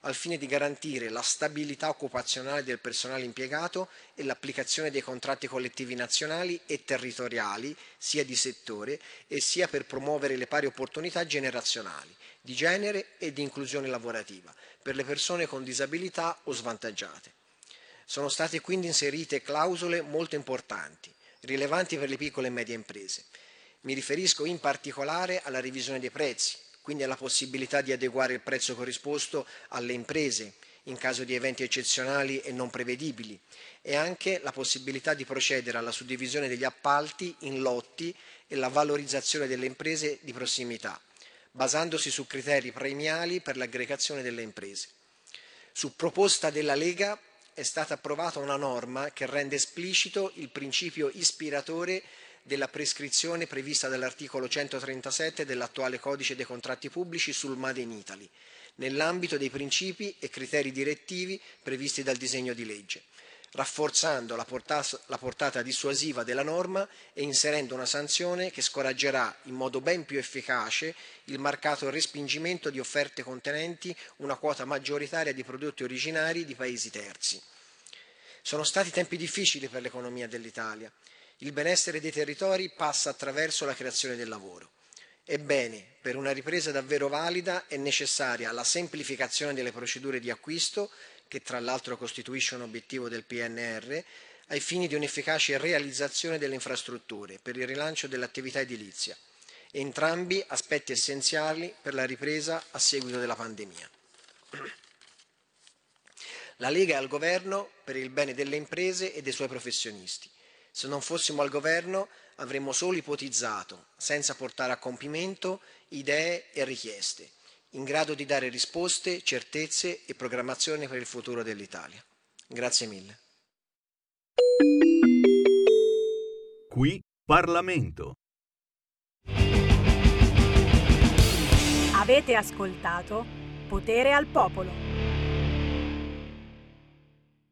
al fine di garantire la stabilità occupazionale del personale impiegato e l'applicazione dei contratti collettivi nazionali e territoriali, sia di settore, e sia per promuovere le pari opportunità generazionali, di genere e di inclusione lavorativa, per le persone con disabilità o svantaggiate. Sono state quindi inserite clausole molto importanti, rilevanti per le piccole e medie imprese. Mi riferisco in particolare alla revisione dei prezzi, quindi alla possibilità di adeguare il prezzo corrisposto alle imprese in caso di eventi eccezionali e non prevedibili e anche la possibilità di procedere alla suddivisione degli appalti in lotti e la valorizzazione delle imprese di prossimità, basandosi su criteri premiali per l'aggregazione delle imprese. Su proposta della Lega è stata approvata una norma che rende esplicito il principio ispiratore della prescrizione prevista dall'articolo 137 dell'attuale codice dei contratti pubblici sul Made in Italy, nell'ambito dei principi e criteri direttivi previsti dal disegno di legge, rafforzando la portata, la portata dissuasiva della norma e inserendo una sanzione che scoraggerà in modo ben più efficace il marcato respingimento di offerte contenenti una quota maggioritaria di prodotti originari di paesi terzi. Sono stati tempi difficili per l'economia dell'Italia il benessere dei territori passa attraverso la creazione del lavoro. Ebbene, per una ripresa davvero valida è necessaria la semplificazione delle procedure di acquisto, che tra l'altro costituisce un obiettivo del PNR, ai fini di un'efficace realizzazione delle infrastrutture per il rilancio dell'attività edilizia, entrambi aspetti essenziali per la ripresa a seguito della pandemia. La Lega è al governo per il bene delle imprese e dei suoi professionisti. Se non fossimo al governo avremmo solo ipotizzato, senza portare a compimento idee e richieste, in grado di dare risposte, certezze e programmazione per il futuro dell'Italia. Grazie mille. Qui Parlamento. Avete ascoltato Potere al Popolo.